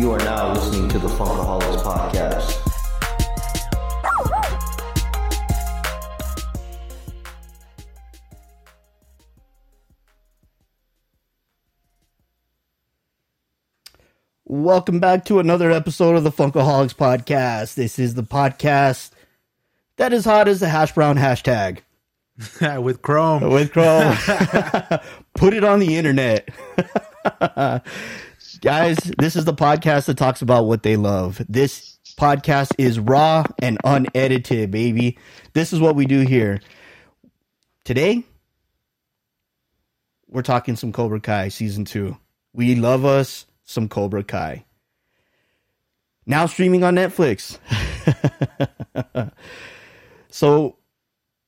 You are now listening to the Funkaholiks Podcast. Welcome back to another episode of the Funkaholiks Podcast. This is the podcast that is hot as the hash brown hashtag with Chrome. with Chrome. Put it on the internet. Guys, this is the podcast that talks about what they love. This podcast is raw and unedited, baby. This is what we do here. Today, we're talking some Cobra Kai season two. We love us some Cobra Kai. Now streaming on Netflix. so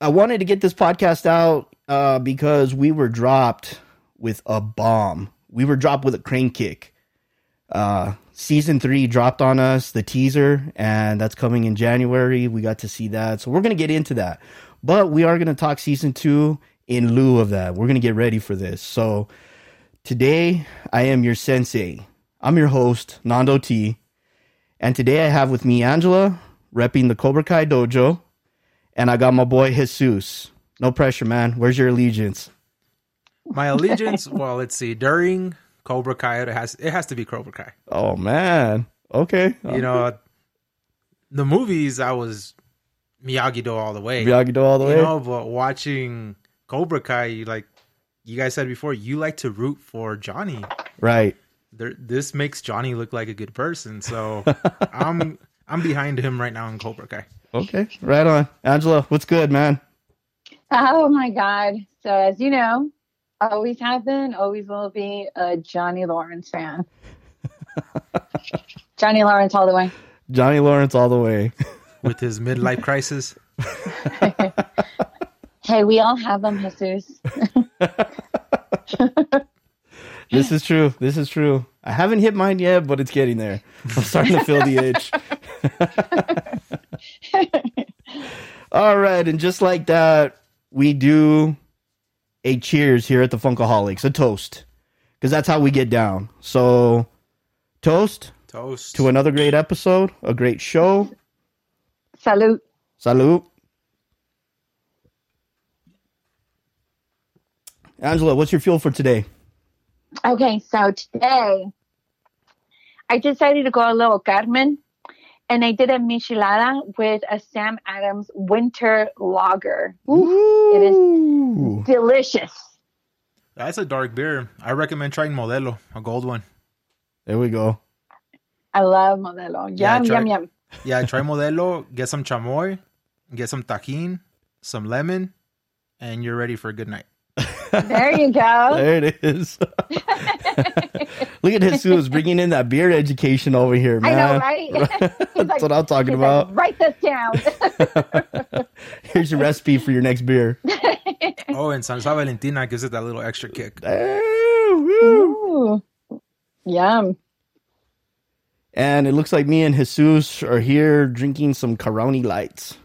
I wanted to get this podcast out uh, because we were dropped with a bomb. We were dropped with a crane kick. Uh, season three dropped on us, the teaser, and that's coming in January. We got to see that. So we're to get into that. But we are to talk season two in lieu of that. We're to get ready for this. So today, I am your sensei. I'm your host, Nando T. And today I have with me Angela, repping the Cobra Kai Dojo. And I got my boy Jesus. No pressure, man. Where's your allegiance? My allegiance, well, let's see. During Cobra Kai, it has it has to be Cobra Kai. Oh man. Okay. You know, the movies I was Miyagi Do all the way. Miyagi Do all the you way. know, but watching Cobra Kai, you like you guys said before, you like to root for Johnny. Right. There, this makes Johnny look like a good person, so I'm I'm behind him right now in Cobra Kai. Okay. Right on. Angela, what's good, man? Oh my God. So, as you know, always have been, always will be a Johnny Lawrence fan. Johnny Lawrence all the way. Johnny Lawrence all the way. With his midlife crisis, Hey, we all have them, Jesus. This is true. This is true. I haven't hit mine yet, but it's getting there. I'm starting to feel the itch. All right, and just like that, we do a cheers here at the Funkaholiks, a toast, because that's how we get down. So, toast toast. to another great episode, a great show. Salute. Salute. Angela, what's your fuel for today? Okay, so today I decided to go a little Carmen and I did a michelada with a Sam Adams winter lager. Ooh, it is delicious. That's a dark beer. I recommend trying Modelo, a gold one. There we go. I love Modelo. Yum, Yeah, try- yum, yum. Yeah, try Modelo, get some chamoy, get some tajin, some lemon, and you're ready for a good night. There you go. There it is. Look at Jesus bringing in that beer education over here, man. I know, right? He's That's what I'm talking he's like, about. Write this down. Here's your recipe for your next beer. Oh, and Salsa Valentina gives it that little extra kick. Ooh. Ooh. Yum. And it looks like me and Jesus are here drinking some Corona lights.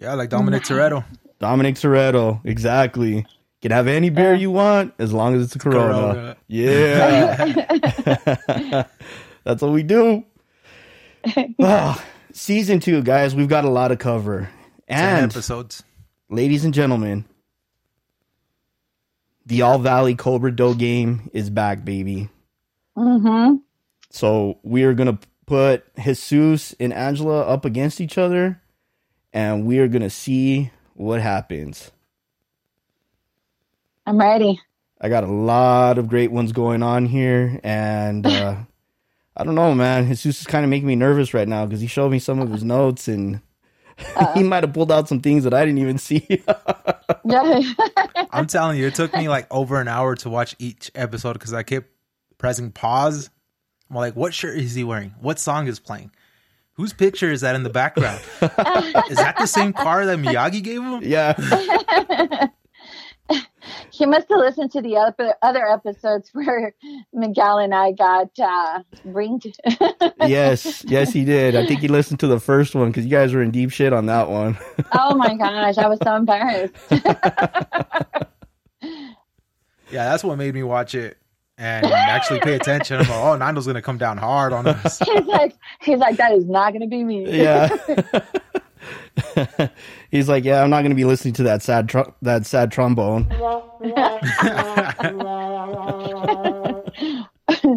Yeah, like Dominic Toretto. Dominic Toretto, exactly. You can have any beer you want as long as it's a Corona. Corona. Yeah. That's what we do. Ah, season two, guys, we've got a lot to cover. Ten And episodes. ladies and gentlemen, the All Valley Cobra Do game is back, baby. Mm-hmm. So we are gonna put Jesus and Angela up against each other, and we are gonna see what happens. I'm ready. I got a lot of great ones going on here, and uh, I don't know, man. Jesus is kind of making me nervous right now because he showed me some of his notes, and he might have pulled out some things that I didn't even see. I'm telling you, it took me like over an hour to watch each episode because I kept pressing pause. I'm like, what shirt is he wearing? What song is playing? Whose picture is that in the background? is that the same car that Miyagi gave him? yeah, he must have listened to the other other episodes where Miguel and I got uh, ringed. yes, yes, he did. I think he listened to the first one because you guys were in deep shit on that one. oh my gosh, I was so embarrassed. Yeah, that's what made me watch it and actually pay attention. I'm like, oh, Nando's gonna come down hard on us. He's like, he's like, that is not going to be me. Yeah. He's like, yeah, I'm not going to be listening to that sad tr- that sad trombone.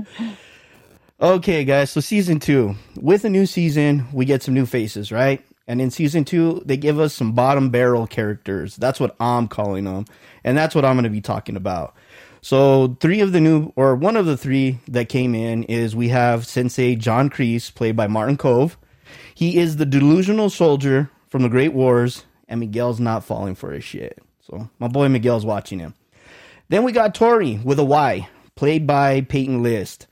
Okay, guys. So season two, with a new season, we get some new faces, right? And in season two, they give us some bottom barrel characters. That's what I'm calling them, and that's what I'm going to be talking about. So three of the new, or one of the three that came in is we have Sensei John Kreese, played by Martin Kove. He is the delusional soldier from the Great Wars, and Miguel's not falling for his shit. So my boy Miguel's watching him. Then we got Tori with a Y, played by Peyton List,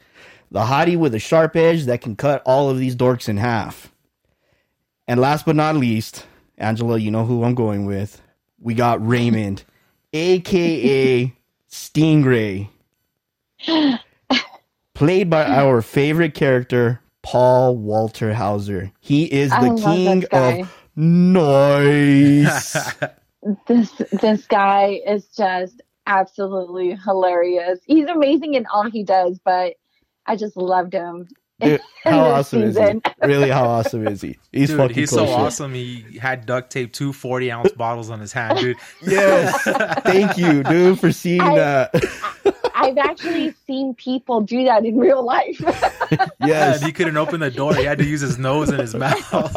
the hottie with a sharp edge that can cut all of these dorks in half. And last but not least, Angela, you know who I'm going with. We got Raymond, aka Stingray, played by our favorite character, Paul Walter Hauser. He is the king of noise. This this guy is just absolutely hilarious. He's amazing in all he does, but I just loved him. Dude, how this awesome is he? Really, how awesome is he? He's dude, fucking he's so shit. awesome. He had duct tape two 40 ounce bottles on his hand, dude. Yes, thank you, dude, for seeing I- that. I've actually seen people do that in real life. yes, And he couldn't open the door. He had to use his nose and his mouth.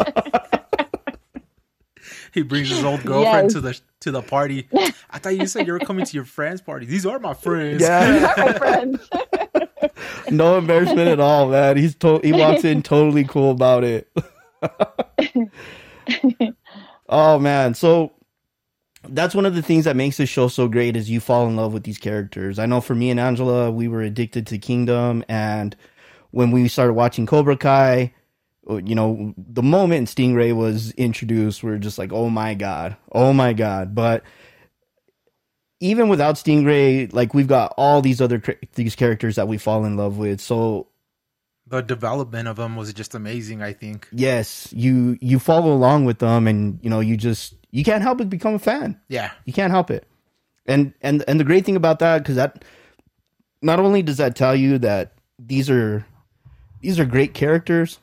he brings his old girlfriend Yes. to the to the party. I thought you said you were coming to your friend's party. These are my friends. yeah, My friends. no embarrassment at all, man. He's to- he walks in totally cool about it. oh man, so that's one of the things that makes this show so great is you fall in love with these characters. I know for me and Angela, we were addicted to Kingdom, and when we started watching Cobra Kai, uh, you know, the moment Stingray was introduced, we are just like, oh my god, oh my god. But even without Stingray, like we've got all these other these characters that we fall in love with. So The development of them was just amazing, I think. yes, you you follow along with them, and you know you just you can't help but become a fan. Yeah. You can't help it. And and and the great thing about that because that not only does that tell you that these are these are great characters,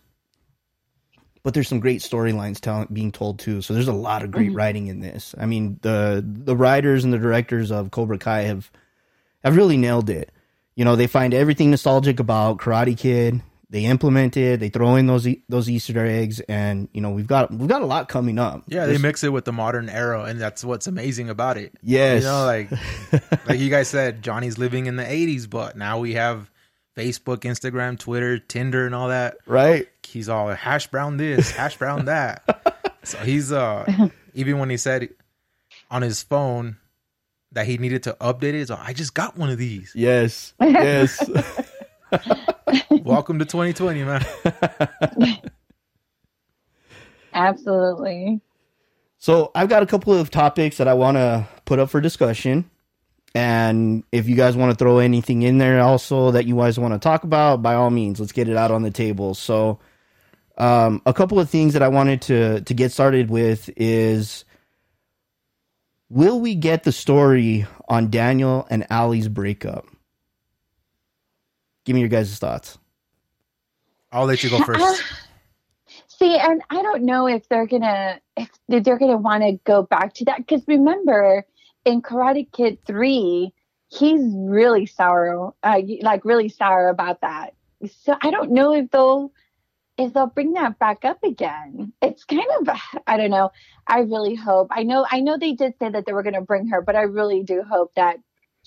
but there's some great storylines telling being told too. So there's a lot of great mm-hmm. writing in this. I mean the the writers and the directors of Cobra Kai have have really nailed it. You know they find everything nostalgic about Karate Kid. They implement it. They throw in those e- those Easter eggs, and you know we've got we've got a lot coming up. Yeah, they mix it with the modern era, and that's what's amazing about it. yes, You know, like like you guys said, Johnny's living in the '80s, but now we have Facebook, Instagram, Twitter, Tinder, and all that. right. He's all hash brown this, hash brown that. so he's uh, even when he said on his phone that he needed to update it, like, I just got one of these. Yes. Yes. Welcome to 2020, man. Absolutely. so I've got a couple of topics that I want to put up for discussion. And if you guys want to throw anything in there also that you guys want to talk about, by all means, let's get it out on the table. So um, a couple of things that I wanted to to get started with is will we get the story on Daniel and Allie's breakup? Give me your guys' thoughts. I'll let you go first. See, and I don't know if they're gonna if they're gonna want to go back to that because remember in Karate Kid three, he's really sour, uh, like really sour about that. So I don't know if they'll if they'll bring that back up again. It's kind of I don't know. I really hope. I know I know they did say that they were gonna bring her, but I really do hope that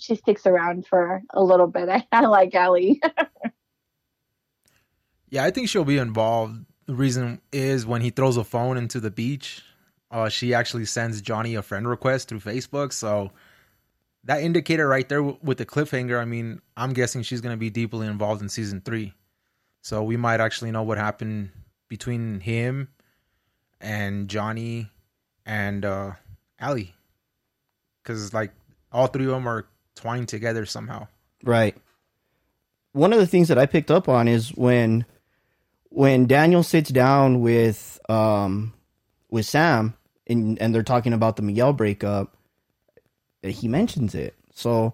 she sticks around for a little bit. I, like Ellie. Yeah, I think she'll be involved. The reason is when he throws a phone into the beach, uh, she actually sends Johnny a friend request through Facebook. So that indicator right there w- with the cliffhanger, I mean, I'm guessing she's going to be deeply involved in season three. So we might actually know what happened between him and Johnny and uh, Allie. Because, like, all three of them are twined together somehow. Right. One of the things that I picked up on is when when Daniel sits down with um with Sam and and they're talking about the Miguel breakup, he mentions it. So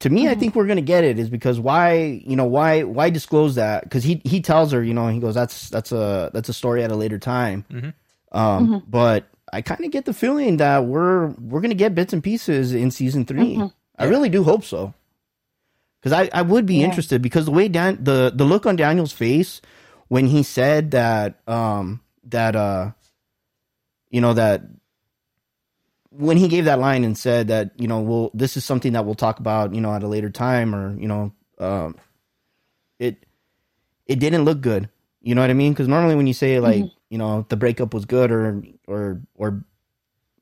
to me, I think we're gonna get it is because why you know why why disclose that because he he tells her you know he goes that's that's a that's a story at a later time, Mhm. um, but I kind of get the feeling that we're we're gonna get bits and pieces in season 3 I really do hope so. Because I I would be Yeah. interested because the way Dan the the look on Daniel's face when he said that um that uh you know that when he gave that line and said that you know well this is something that we'll talk about you know at a later time or you know um it it didn't look good. You know what i mean? Because normally when you say like you know the breakup was good or or or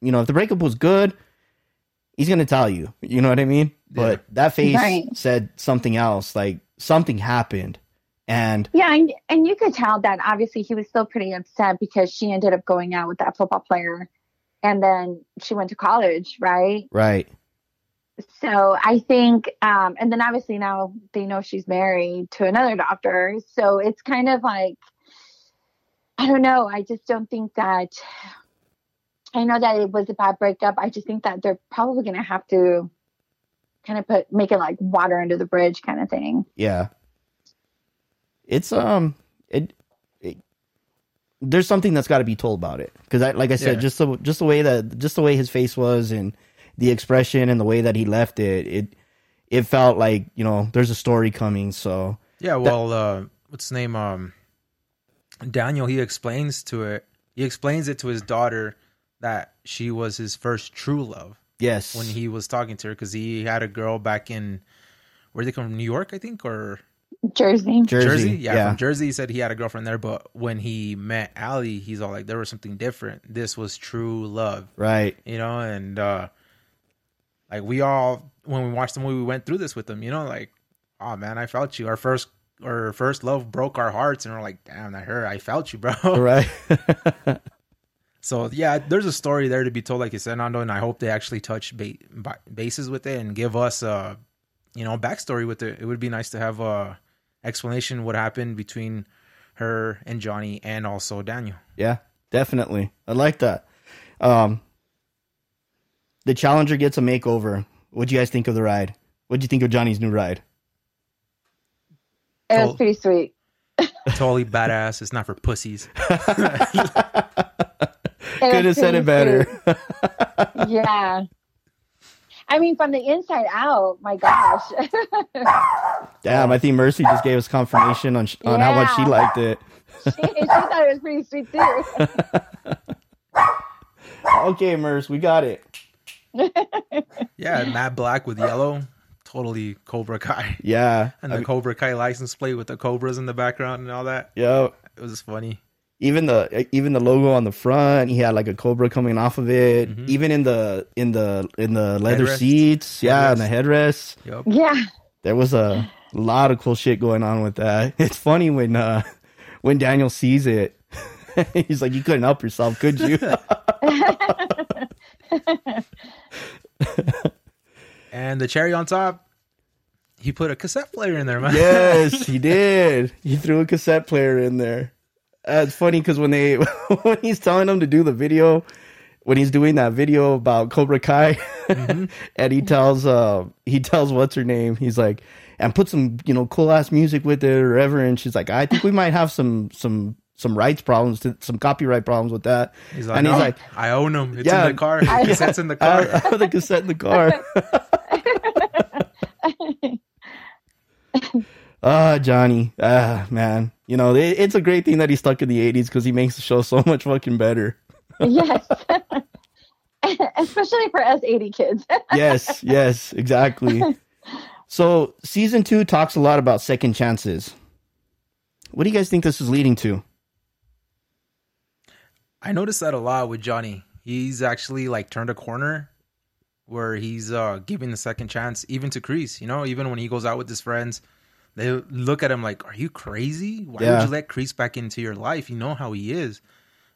you know if the breakup was good he's gonna tell you you know what i mean but that face Right. said something else like something happened and Yeah, and, and you could tell that obviously he was still pretty upset because she ended up going out with that football player and then she went to college, right? right So I think, um, and then obviously now they know she's married to another doctor. So it's kind of like, I don't know. I just don't think that, I know that it was a bad breakup. I just think that they're probably going to have to kind of put, make it like water under the bridge kind of thing. Yeah. It's um it, it there's something that's got to be told about it because I like I said Yeah. just the just the way that just the way his face was and the expression and the way that he left it it it felt like you know there's a story coming so Yeah, well, uh, what's his name? Um, Daniel. He explains to it. He explains it to his daughter that she was his first true love yes when he was talking to her because he had a girl back in where they come from, New York, I think, or Jersey. Jersey, Yeah, yeah from Jersey. He said he had a girlfriend there, but when he met Allie, he's all like, there was something different. This was true love, right you know. And uh like we all, when we watched the movie, we went through this with them, you know, like, oh man, I felt you. Our first, our first love broke our hearts, and we're like, damn, that hurt. I felt you, bro. right So yeah, there's a story there to be told, like you said, Nando, and I hope they actually touch ba- ba- bases with it and give us a, you know, backstory with it. It would be nice to have a explanation what happened between her and Johnny and also Daniel. yeah definitely I like that um the Challenger gets a makeover what do you guys think of the ride what do you think of Johnny's new ride It was pretty sweet. Totally badass. It's not for pussies. It could have said it better yeah. I mean, from the inside out, my gosh. Damn, I think Mercy just gave us confirmation on sh- on how much she liked it. she, she thought it was pretty sweet too. Okay, Merce, we got it. Yeah, Matte Black with yellow. Totally Cobra Kai. Yeah, And I the mean, Cobra Kai license plate with the cobras in the background and all that. yeah. It was funny. Even the even the logo on the front, he had like a cobra coming off of it. Mhm. Even in the in the in the leather Headrest. seats, yeah, and the headrest Yep. yeah. There was a lot of cool shit going on with that. It's funny when uh when Daniel sees it. He's like, "You couldn't help yourself, could you?" And the cherry on top, he put a cassette player in there, man. yes, he did. He threw a cassette player in there. Uh, it's funny because when they when he's telling them to do the video, when he's doing that video about Cobra Kai, and he tells uh he tells what's her name, he's like, and put some you know cool ass music with it or whatever, and she's like, I think we might have some some some rights problems, to, some copyright problems with that. He's like, and he's "No, like, I own them. It's Yeah. in the car. The cassette's in the car. I, I have the cassette in the car. Ah, Johnny. Ah, man. You know, it, it's a great thing that he's stuck in the 80s because he makes the show so much fucking better. yes. Especially for us 80 kids. Yes, yes, exactly. So, season two talks a lot about second chances. What do you guys think this is leading to? I noticed that a lot with Johnny. He's actually like turned a corner where he's uh giving the second chance even to Kreese, you know, even when he goes out with his friends, they look at him like, Are you crazy? Why Yeah. would you let Kreese back into your life? You know how he is.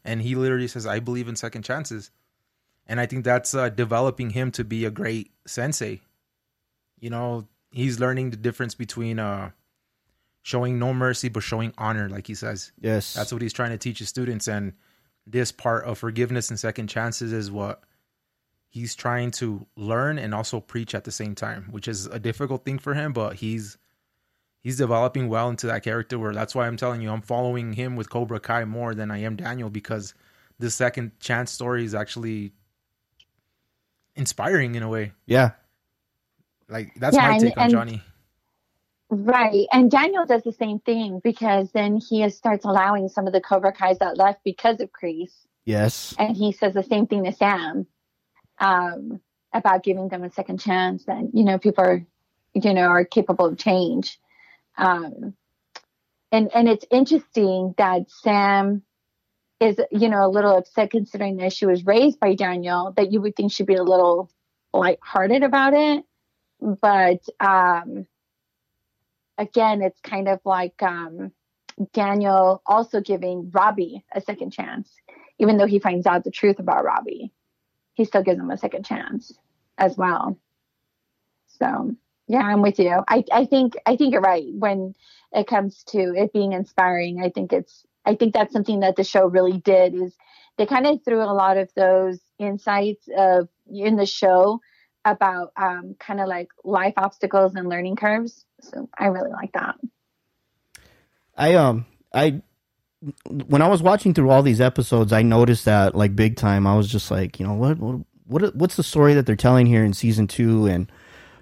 And he literally says, I believe in second chances. And I think that's uh, developing him to be a great sensei. You know, he's learning the difference between uh showing no mercy but showing honor, like he says. Yes. That's what he's trying to teach his students. And this part of forgiveness and second chances is what he's trying to learn and also preach at the same time, which is a difficult thing for him, but he's he's developing well into that character where that's why I'm telling you I'm following him with Cobra Kai more than I am Daniel because the second chance story is actually inspiring in a way. Yeah. Like that's Yeah, my and- take on and- Johnny. Right. And Daniel does the same thing because then he starts allowing some of the Cobra Kais that left because of Kreese. Yes. And he says the same thing to Sam um, about giving them a second chance that, you know, people are, you know, are capable of change. Um, and, and it's interesting that Sam is, you know, a little upset considering that she was raised by Daniel, that you would think she'd be a little lighthearted about it. But, um, again, it's kind of like um, Daniel also giving Robbie a second chance, even though he finds out the truth about Robbie. He still gives him a second chance as well. So yeah, I'm with you. I, I think I think you're right when it comes to it being inspiring. I think it's I think that's something that the show really did is they kind of threw a lot of those insights of in the show about um, kind of like life obstacles and learning curves. So I really like that. I um I when I was watching through all these episodes, I noticed that like big time. I was just like, you know, what what what what's the story that they're telling here in season 2 and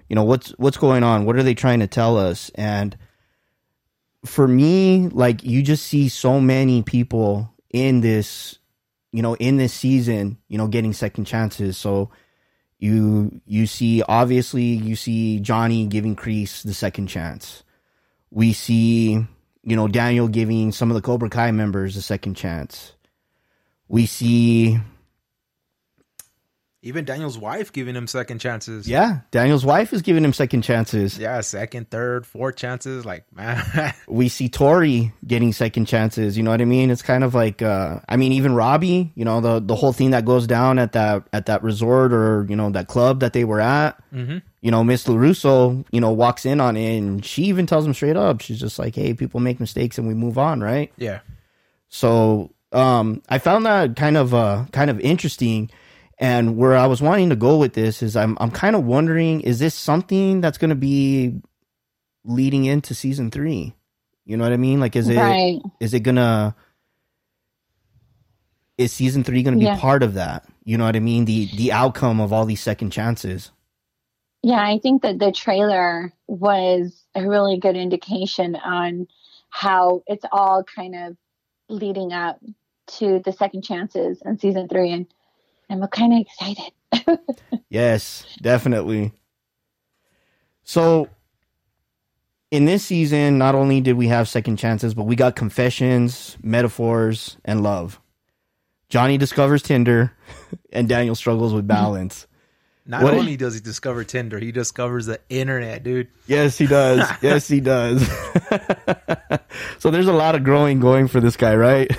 you know, what's what's going on? What are they trying to tell us? And for me, like you just see so many people in this, you know, in this season, you know, getting second chances. So you you see obviously you see Johnny giving Kreese the second chance. We see you know, Daniel giving some of the Cobra Kai members a second chance. We see, Even Daniel's wife giving him second chances. yeah, Daniel's wife is giving him second chances. Yeah, second, third, fourth chances. Like, man. We see Tori getting second chances. You know what I mean? It's kind of like, uh, I mean, even Robbie, you know, the, the whole thing that goes down at that, at that resort or, you know, that club that they were at, Mhm. you know, Miss LaRusso, you know, walks in on it and she even tells him straight up. She's just like, Hey, people make mistakes and we move on. Right. yeah. So um, I found that kind of uh, kind of interesting. And where I was wanting to go with this is I'm I'm kind of wondering is this something that's going to be leading into season three? You know what I mean? Like is it is right. it gonna is season three going to be Yeah. part of that? You know what I mean? The the outcome of all these second chances. Yeah, I think that the trailer was a really good indication on how it's all kind of leading up to the second chances in season three, and I'm kind of excited. Yes, definitely. So, in this season, not only did we have second chances, but we got confessions, metaphors, and love. Johnny discovers Tinder, and Daniel struggles with balance. Not What- only does he discover Tinder, he discovers the internet, dude. yes, he does. Yes, he does. so there's a lot of growing going for this guy, right?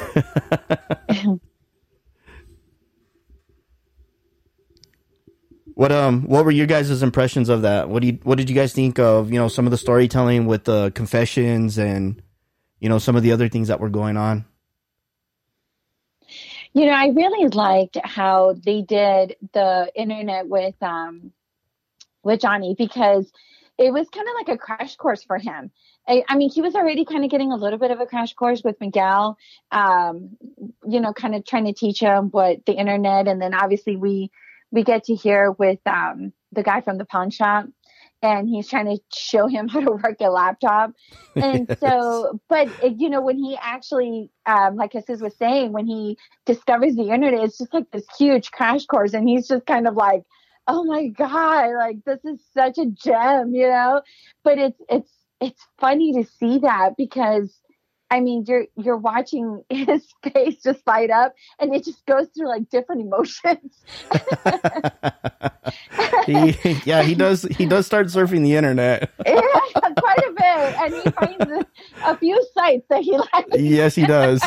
What um what were your guys' impressions of that? What do you what did you guys think of, you know, some of the storytelling with the confessions and you know some of the other things that were going on? You know, I really liked how they did the internet with um with Johnny because it was kind of like a crash course for him. I, I mean, he was already kind of getting a little bit of a crash course with Miguel, um, you know, kind of trying to teach him what the internet, and then obviously we we get to hear with um, the guy from the pawn shop, and he's trying to show him how to work a laptop. And so, but you know, when he actually, um, like Jesus was saying, when he discovers the internet, it's just like this huge crash course, and he's just kind of like, "Oh my god, like this is such a gem," you know. But it's it's it's funny to see that because. I mean, you're you're watching his face just light up, and it just goes through like different emotions. he, yeah, he does he does start surfing the internet. Yeah, quite a bit, and he finds a, a few sites that he likes. Yes, he does.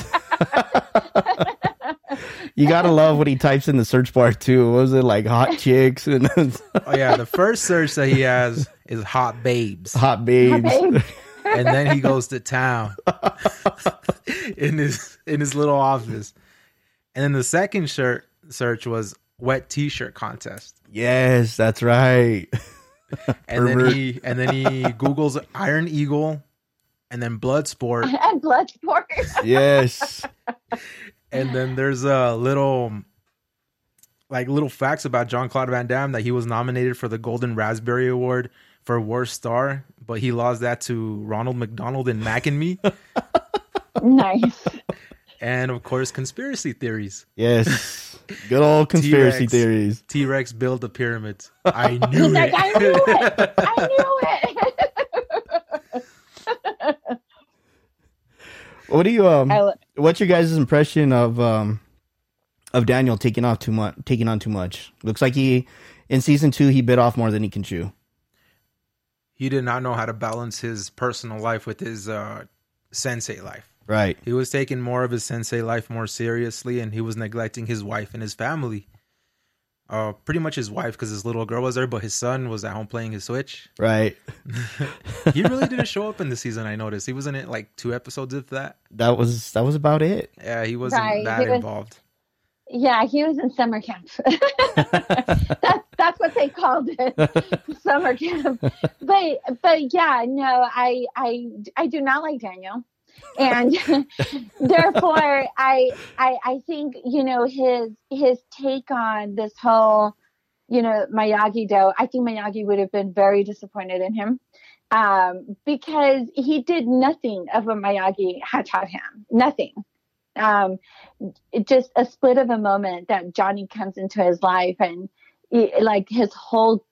you gotta love what he types in the search bar too. What was it like hot chicks and Oh yeah, the first search that he has is hot babes, hot babes? Babe. And then he goes to town in his in his little office, and then the second shirt search was wet T-shirt contest, Yes, that's right. and then he and then he googles Iron Eagle, and then Bloodsport, and Bloodsport. yes. and then there's a little like little facts about John Claude Van Damme that he was nominated for the Golden Raspberry Award for worst star, but he lost that to Ronald McDonald in Mac and Me, nice. and of course conspiracy theories. Yes. Good old conspiracy T-Rex. theories. T Rex built the pyramids. I knew He's like, it. I knew it. I knew it. What do you um I lo- what's your guys' impression of um of Daniel taking off too much taking on too much? Looks like he in season 2 he bit off more than he can chew. He did not know how to balance his personal life with his uh, sensei life. Right. He was taking more of his sensei life more seriously, and he was neglecting his wife and his family. Uh, pretty much his wife because his little girl was there, but his son was at home playing his Switch. Right. He really didn't show up in the season. I noticed he was in it like two episodes, of that. That was that was about it. Yeah, he wasn't Right, that he was- involved. Yeah, he was in summer camp. that's that's what they called it, summer camp. But but yeah, no, I I I do not like Daniel, and therefore I I I think you know his his take on this whole you know Miyagi Do. I think Miyagi would have been very disappointed in him. Um, because he did nothing of what Miyagi had taught him. Nothing um, it just a split of a moment that Johnny comes into his life and he, like his whole,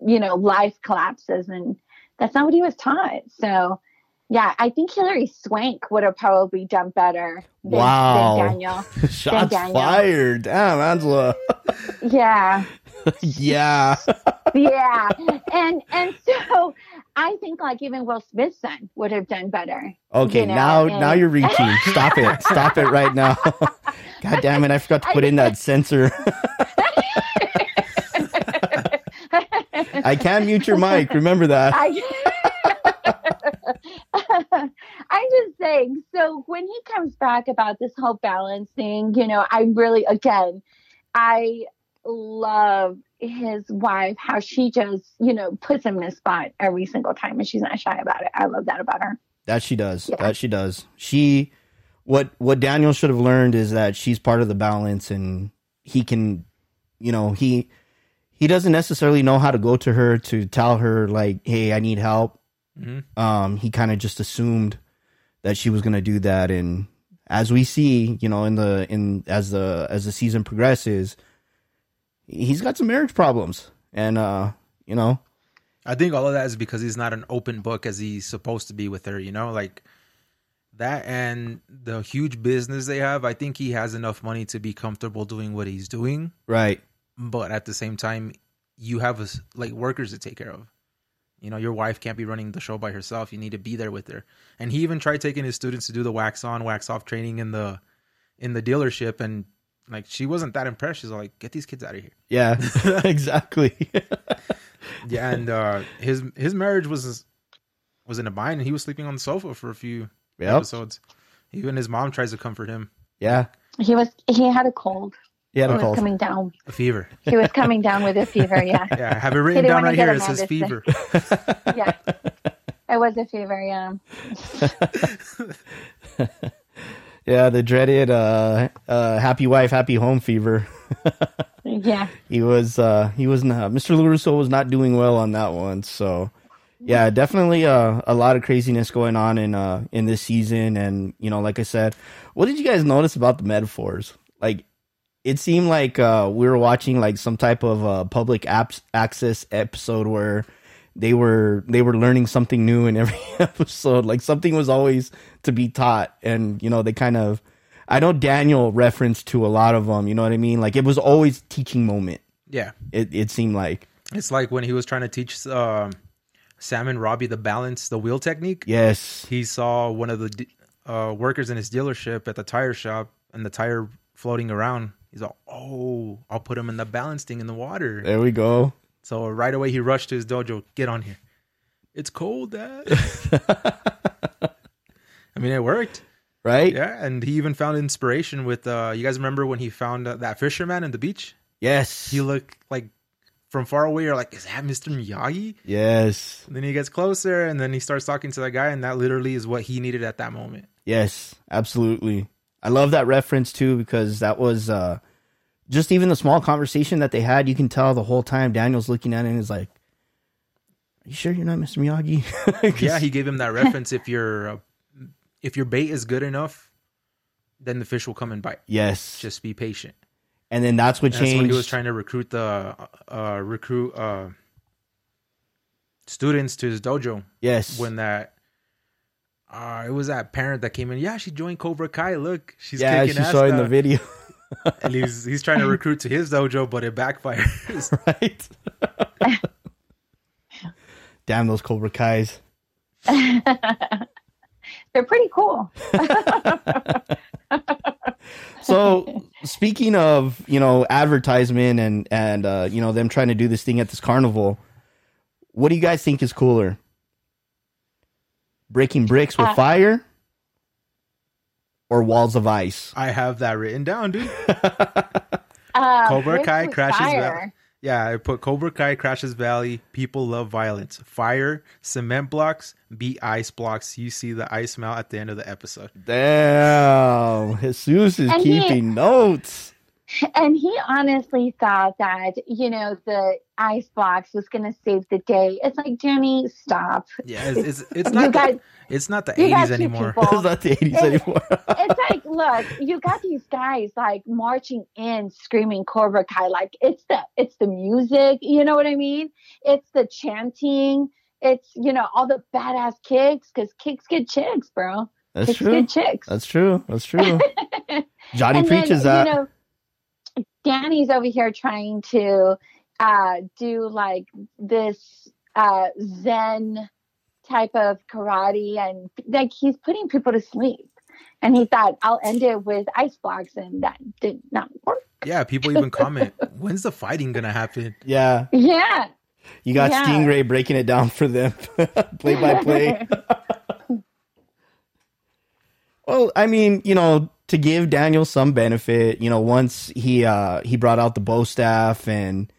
you know, life collapses and that's not what he was taught. So yeah, I think Hilary Swank would have probably done better than, Wow. than Daniel. Shots Daniel. fired. Damn, Angela. Yeah. Yeah. Yeah. and and so I think like even Will Smith's son would have done better. Okay, You know, now and- now you're reaching. Stop it. Stop it right now. God damn it, I forgot to put in that censor. I can mute your mic. Remember that. I, I'm just saying. So when he comes back about this whole balance thing, you know, I really, again, I love his wife, how she just, you know, puts him in a spot every single time and she's not shy about it. I love that about her. That she does. Yeah. That she does. She what what Daniel should have learned is that she's part of the balance and he can you know, he he doesn't necessarily know how to go to her to tell her like, "Hey, I need help." Mhm. Um he kind of just assumed that she was going to do that and as we see, you know, in the in as the as the season progresses, he's got some marriage problems. And uh, you know, I think all of that is because he's not an open book as he's supposed to be with her, you know, like that and the huge business they have. I think he has enough money to be comfortable doing what he's doing, right. but at the same time, you have us like workers to take care of. You know, your wife can't be running the show by herself. You need to be there with her. And he even tried taking his students to do the wax on, wax off training in the in the dealership, and like she wasn't that impressed. She's like, "Get these kids out of here." Yeah. exactly. Yeah, and uh, his his marriage was was in a bind, and he was sleeping on the sofa for a few Yep. episodes. Even his mom tries to comfort him. Yeah. He was, he had a cold. He had He a was cold. coming down. A fever. He was coming down with a fever. Yeah. Yeah, I have it written didn't down wanna right get here. It says this fever. Yeah. It was a fever. Yeah. Yeah, the dreaded uh, uh, happy wife, happy home fever. Yeah. he was uh, he was not Mr. LaRusso was not doing well on that one. So yeah, definitely uh, a lot of craziness going on in uh, in this season. And you know, like I said, what did you guys notice about the metaphors? Like it seemed like uh, we were watching like some type of uh, public apps access episode where they were they were learning something new in every episode. Like something was always to be taught, and you know they kind of. I know Daniel referenced to a lot of them. You know what I mean? Like it was always teaching moment. Yeah, It it seemed like it's like when he was trying to teach um, Sam and Robbie the balance, the wheel technique. yes, He saw one of the uh, workers in his dealership at the tire shop, and the tire floating around. He's all, "Oh, I'll put him in the balance thing in the water." there we go. So right away he rushed to his dojo. Get on here. It's cold, Dad. I mean, it worked. Right? Yeah, and he even found inspiration with. uh You guys remember when he found uh, that fisherman in the beach? Yes. He looked like from far away. You're like, is that Mr. Miyagi? yes. And then he gets closer, and then he starts talking to that guy, and that literally is what he needed at that moment. Yes, absolutely. I love that reference too because that was uh just even the small conversation that they had, you can tell the whole time Daniel's looking at it and is like, Are you sure you're not Mr. Miyagi?" Yeah, he gave him that reference. If your uh, if your bait is good enough, then the fish will come and bite. Yes. Just be patient. and then that's what And that's changed. when he was trying to recruit the uh, recruit uh, students to his dojo. yes. When that uh, it was that parent that came in. Yeah, she joined Cobra Kai. Look, she's yeah, kicking she ass saw in the video. And he's he's trying to recruit to his dojo, but it backfires. right? Damn those Cobra Kais. They're pretty cool. So speaking of, you know, advertisement and and uh, you know, them trying to do this thing at this carnival, what do you guys think is cooler? Breaking bricks with Uh, fire or walls of ice? I have that written down, dude. Uh, Cobra Kai crashes fire. Valley. Yeah, I put Cobra Kai crashes Valley. People love violence. Fire, cement blocks, beat ice blocks. You see the ice melt at the end of the episode. Damn, Jesus is And he- keeping notes. And he honestly thought that, you know, the ice box was going to save the day. It's like, Jenny, stop. Yeah, it's it's, it's You not guys, the, it's not the you eighties anymore. It's not the 80s It- anymore. it's like, look, you got these guys like marching in, screaming Cobra Kai. Like it's the it's the music, you know what I mean? It's the chanting. It's you know all the badass kicks because kicks get chicks, bro. That's kicks true. get chicks. That's true. That's true. Johnny And then, preaches that. You know, Danny's over here trying to uh, do like this uh, Zen type of karate, and like he's putting people to sleep. And he thought, I'll end it with ice blocks, and that did not work. Yeah, people even comment, "When's the fighting gonna happen?" yeah. Yeah. You got Yeah. Stingray breaking it down for them, play by play. well, I mean, you know, to give Daniel some benefit, you know, once he uh he brought out the bow staff and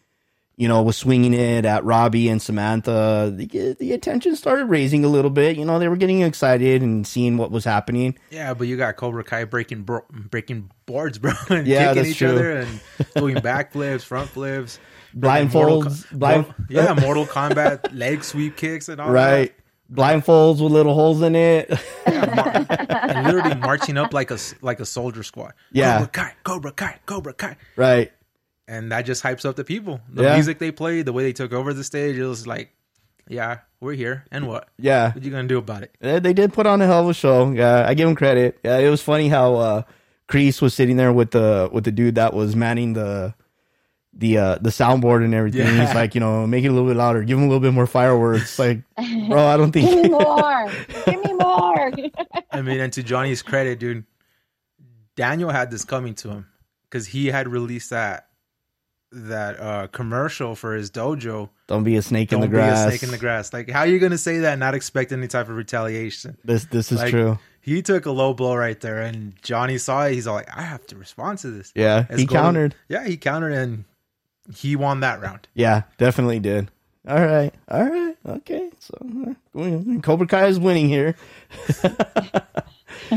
you know was swinging it at Robbie and Samantha, the, the attention started raising a little bit. You know, they were getting excited and seeing what was happening. Yeah, but you got Cobra Kai breaking bro- breaking boards, bro, and Yeah, kicking that's each true. other and doing backflips, front flips, Mortal Blindfolds, Co- blind, Mor- yeah, Mortal Kombat leg sweep kicks and all right? Blindfolds with little holes in it. that, and literally marching up like a like a soldier squad. Yeah. Cobra Kai, Cobra Kai, Cobra Kai, right. And that just hypes up the people. The Yeah. music they played, the way they took over the stage, it was like, yeah, we're here, and what? Yeah. What you gonna do about it? They did put on a hell of a show. Yeah, I give them credit. Yeah, it was funny how uh Kreese was sitting there with the with the dude that was manning the the uh the soundboard and everything. Yeah. He's like, you know, make it a little bit louder, give him a little bit more fireworks. Like, bro, I don't think Give me more. Give me more. I mean, and to Johnny's credit, dude, Daniel had this coming to him because he had released that that uh commercial for his dojo. don't be a snake in the grass. Don't be a snake in the grass. Like, how you gonna say that and not expect any type of retaliation? This this is Like, true. He took a low blow right there, and Johnny saw it. He's all like, "I have to respond to this." Yeah, Let's he go. countered. Yeah, he countered, and he won that round. Yeah, definitely did. All right, all right, okay. So uh, Cobra Kai is winning here.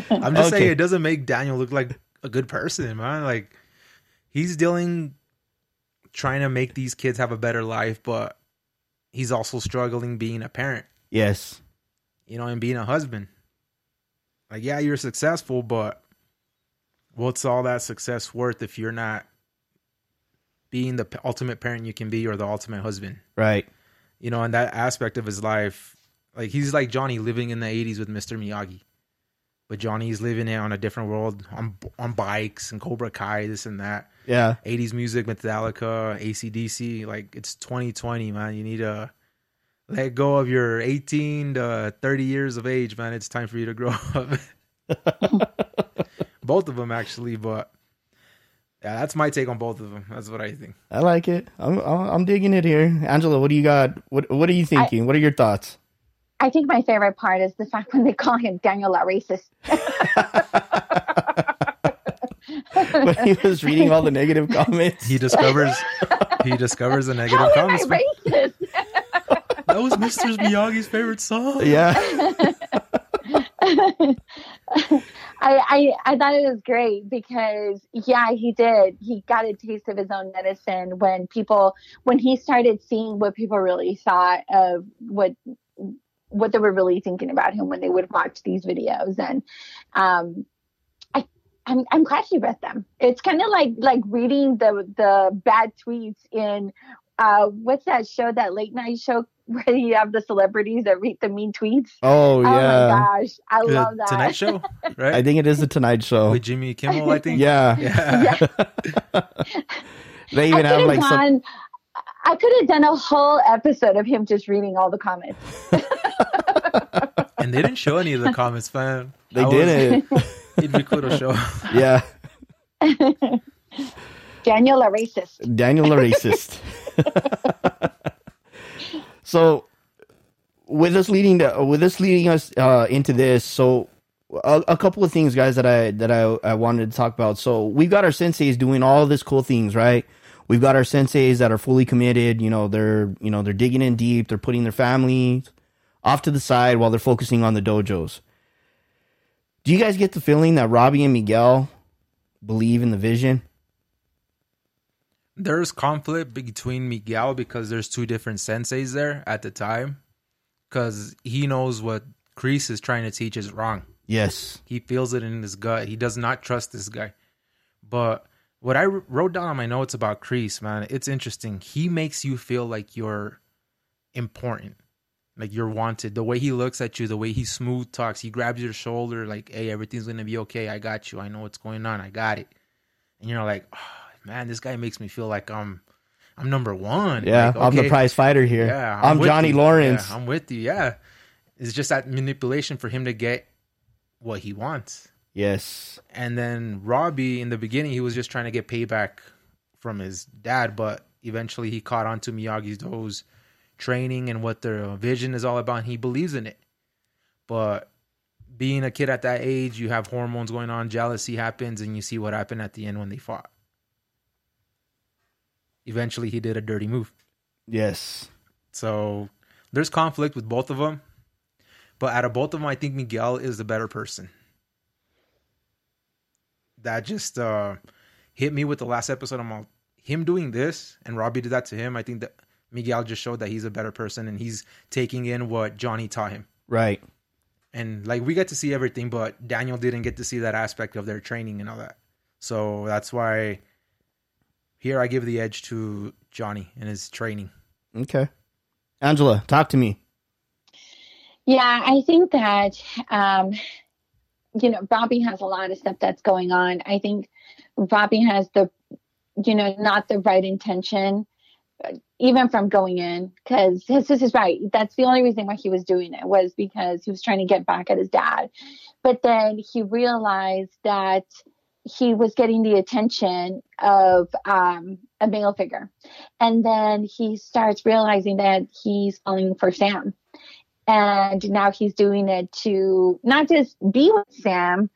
I'm just Okay. saying, it doesn't make Daniel look like a good person, man. Like, he's dealing, trying to make these kids have a better life, but he's also struggling being a parent, Yes, you know, and being a husband. Like, yeah, you're successful, but what's all that success worth if you're not being the ultimate parent you can be or the ultimate husband? right. You know, in that aspect of his life, like he's like Johnny living in the 80s with Mr. Miyagi. But Johnny's living it on a different world on on bikes and Cobra Kai, this and that. Yeah, 80s music, Metallica, ACDC. Like it's 2020, man. You need to let go of your 18 to 30 years of age, man. It's time for you to grow up. both of them, actually. But yeah, that's my take on both of them. That's what I think. I like it. I'm I'm I'm digging it here. Angela, what do you got? What what are you thinking? what are your thoughts? I think my favorite part is the fact when they call him Daniel La Racist. when he was reading all the negative comments. He discovers he discovers the negative How am I comments. racist? That was Mr. Miyagi's favorite song. Yeah, I, I I thought it was great because yeah, he did. He got a taste of his own medicine when people when he started seeing what people really thought of what what they were really thinking about him when they would watch these videos and um I I'm I'm glad he read them. It's kind of like like reading the the bad tweets in uh what's that show that late night show where you have the celebrities that read the mean tweets. Oh Oh yeah. my gosh, I The love that. Tonight Show, right? I think it is the Tonight Show. With Jimmy Kimmel, I think. Yeah. Yeah. They even could have have like some. Gone. I could have done a whole episode of him just reading all the comments. And they didn't show any of the comments, man. They I didn't. It'd be cool to show. yeah, Daniel, a racist. Daniel a racist. so, with us leading to, with us leading us uh, into this, so a, a couple of things, guys, that I that I, I wanted to talk about. So we've got our senseis doing all this cool things, right? We've got our senseis that are fully committed. You know, they're you know they're digging in deep. They're putting their families off to the side while they're focusing on the dojos. Do you guys get the feeling that Robbie and Miguel believe in the vision? There's conflict between Miguel because there's two different senseis there at the time. Because he knows what Kreese is trying to teach is wrong. Yes. He feels it in his gut. He does not trust this guy. But what I wrote down on my notes about Kreese, man, it's interesting. He makes you feel like you're important, like you're wanted. The way he looks at you, the way he smooth talks, he grabs your shoulder, like, "Hey, everything's gonna be okay. I got you. I know what's going on. I got it." And you're like, oh, "Man, this guy makes me feel like I'm, I'm number one. Yeah, Like, I'm the prize fighter here. yeah, I'm, with Johnny you. Lawrence. Yeah, I'm with you. Yeah, it's just that manipulation for him to get what he wants. Yes. And then Robbie, in the beginning, he was just trying to get payback from his dad, but eventually he caught on to Miyagi's Do's training and what their vision is all about. And he believes in it. But being a kid at that age, you have hormones going on, jealousy happens, and you see what happened at the end when they fought. Eventually, he did a dirty move. Yes. So there's conflict with both of them. But out of both of them, I think Miguel is the better person. That just uh, hit me with the last episode. I'm all, him doing this and Robbie did that to him. I think that Miguel just showed that he's a better person and he's taking in what Johnny taught him. Right. And like we got to see everything, but Daniel didn't get to see that aspect of their training and all that. So that's why here I give the edge to Johnny and his training. Okay. Angela, talk to me. Yeah, I think that um, you know Robbie has a lot of stuff that's going on. I think Robbie has the you know not the right intention, uh, even from going in, because his sister's is right. That's the only reason why he was doing it was because he was trying to get back at his dad. But then he realized that he was getting the attention of um, a male figure, and then he starts realizing that he's falling for Sam and now he's doing it to not just be with Sam,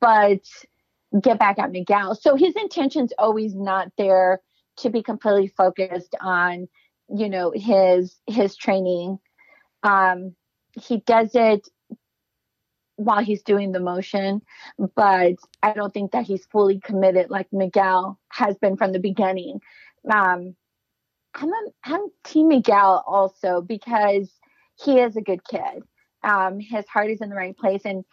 but get back at Miguel. So his intention's always not there to be completely focused on, you know, his his training. Um, he does it while he's doing the motion, but I don't think that he's fully committed like Miguel has been from the beginning. Um, I'm a, I'm Team Miguel also because he is a good kid. Um, his heart is in the right place, and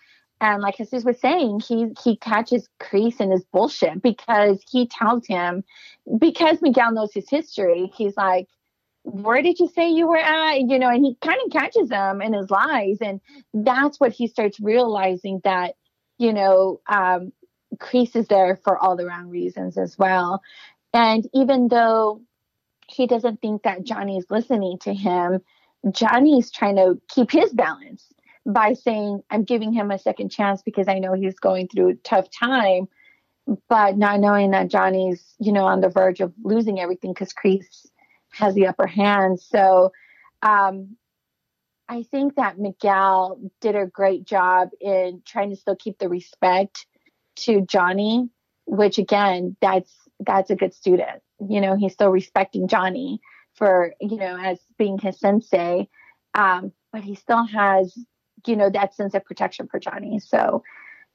and like Jesus was saying, he he catches Kreese in his bullshit because he tells him because Miguel knows his history. He's like, "Where did you say you were at?" You know, and he kind of catches him in his lies, and that's what he starts realizing that you know um, Kreese is there for all the wrong reasons as well. And even though he doesn't think that Johnny's listening to him, Johnny's trying to keep his balance by saying, I'm giving him a second chance because I know he's going through a tough time, but not knowing that Johnny's, you know, on the verge of losing everything because Kreese has the upper hand. So um, I think that Miguel did a great job in trying to still keep the respect to Johnny which again, that's that's a good student. You know, he's still respecting Johnny for you know as being his sensei, um, but he still has you know that sense of protection for Johnny. So.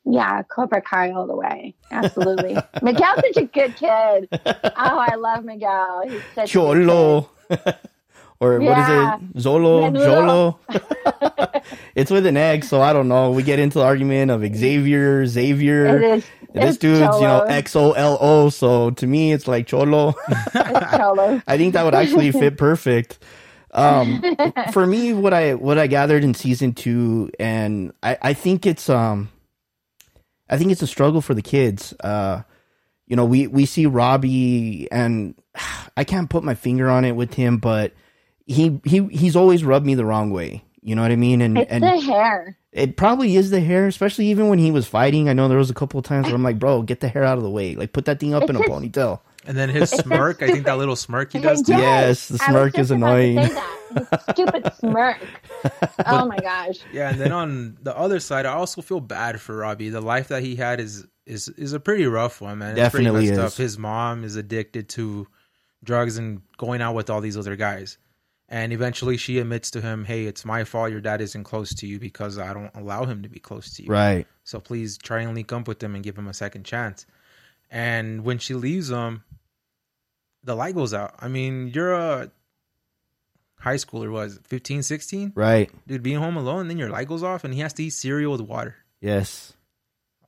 Yeah, Cobra Kai all the way. Absolutely. Miguel's such a good kid. Oh, I love Miguel. He's such a good kid. Cholo. or Yeah. what is it? Zolo, Menudo. Jolo. it's with an egg, so I don't know. We get into the argument of Xavier, Xavier. It is. This it's dude's, you know, X O L O. So to me, it's like Cholo. It's Cholo. I think that would actually fit perfect. Um, for me, what I what I gathered in season two, and I, I think it's um, I think it's a struggle for the kids. Uh, you know, we we see Robbie, and I can't put my finger on it with him, but he he he's always rubbed me the wrong way. You know what I mean? And It's and the hair. it probably is the hair, especially even when he was fighting. I know there was a couple of times where I'm like, bro, get the hair out of the way. Like put that thing up It's in a his- ponytail. And then his smirk, I think that little smirk he does too. Yes, Yes, the I was smirk just is about to annoying. say that. Stupid smirk. oh my gosh. Yeah, and then on the other side, I also feel bad for Robbie. The life that he had is is is a pretty rough one, man. It's Definitely pretty messed is. up. His mom is addicted to drugs and going out with all these other guys. And eventually she admits to him, "Hey, it's my fault your dad isn't close to you because I don't allow him to be close to you. Right. So please try and link up with him and give him a second chance." And when she leaves him, the light goes out. I mean, you're a high schooler, was it 15, 16? Right. dude being home alone then your light goes off and he has to eat cereal with water Yes.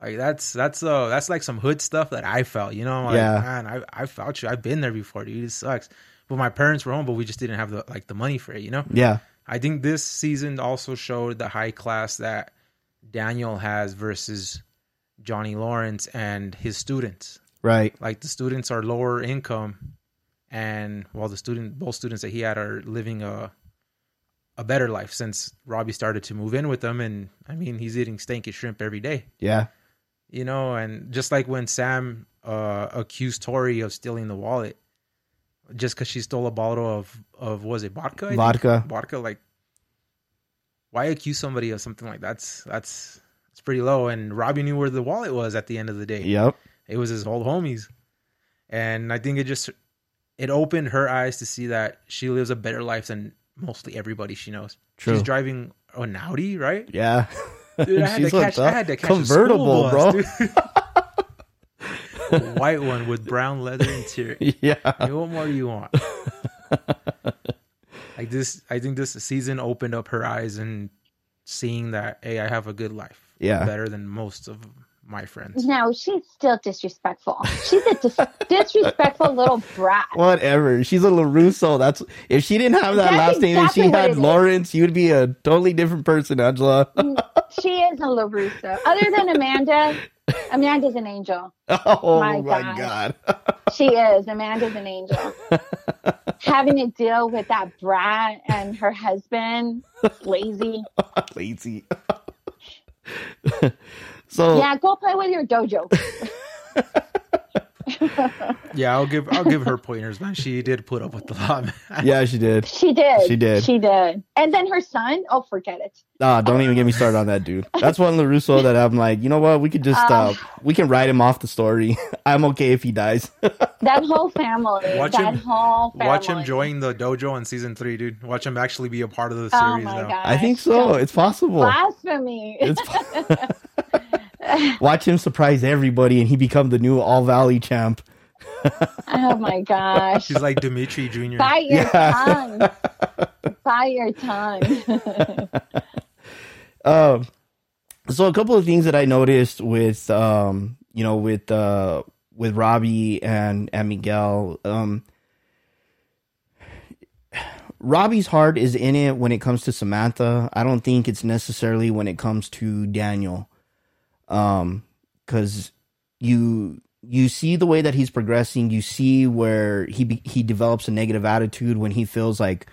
like that's that's uh that's like some hood stuff that i felt you know like, Yeah. man i i felt you i've been there before dude it sucks but my parents were home but we just didn't have the like the money for it you know Yeah. i think this season also showed the high class that daniel has versus johnny lawrence and his students Right. like the students are lower income and while the student both students that he had are living a a better life since Robbie started to move in with them and I mean he's eating and shrimp every day Yeah. you know and just like when Sam uh accused Tori of stealing the wallet just cuz she stole a bottle of of was it vodka I think? Vodka. vodka like why accuse somebody of something like that's that's it's pretty low and Robbie knew where the wallet was at the end of the day Yep. it was his old homies and i think it just it opened her eyes to see that she lives a better life than mostly everybody she knows True. she's driving an audi right Yeah. dude i had to She's catch hooked i had to catch convertible, bro. school bus, dude. A white one with brown leather interior yeah. Hey, what more do you want like this i think this season opened up her eyes and seeing that hey i have a good life Yeah. better than most of my friends No, she's still disrespectful. She's a dis- disrespectful little brat. Whatever. She's a LaRusso. That's if she didn't have that That's last name and she had it is. Lawrence, you'd be a totally different person, Angela. She is a LaRusso. Other than Amanda, Amanda's an angel. oh My my, gosh. god. She is. Amanda's an angel. Having to deal with that brat and her husband, lazy. Lazy. so Yeah, go play with your dojo. Yeah i'll give i'll give her pointers man she did put up with a lot man yeah, she did. She did. She did. She did. And then her son, oh, forget it. Nah, don't even get me started on that dude. That's one LaRusso that I'm like, you know what? We could just uh, Um, we can write him off the story. I'm okay if he dies. That whole family. Watch that him- whole family. Watch him join the dojo in season three, dude. Watch him actually be a part of the Oh series my now. god. I think so. It's possible. Blasphemy. It's Watch him surprise everybody and he become the new All Valley champ. oh my gosh. He's like Dimitri Jr. Bite your Yeah. tongue. Bite your tongue. Um, so a couple of things that I noticed with um, you know, with uh, with Robbie and and Miguel. Um, Robbie's heart is in it when it comes to Samantha. I don't think it's necessarily when it comes to Daniel. Um, because you you see the way that he's progressing. You see where he he develops a negative attitude when he feels like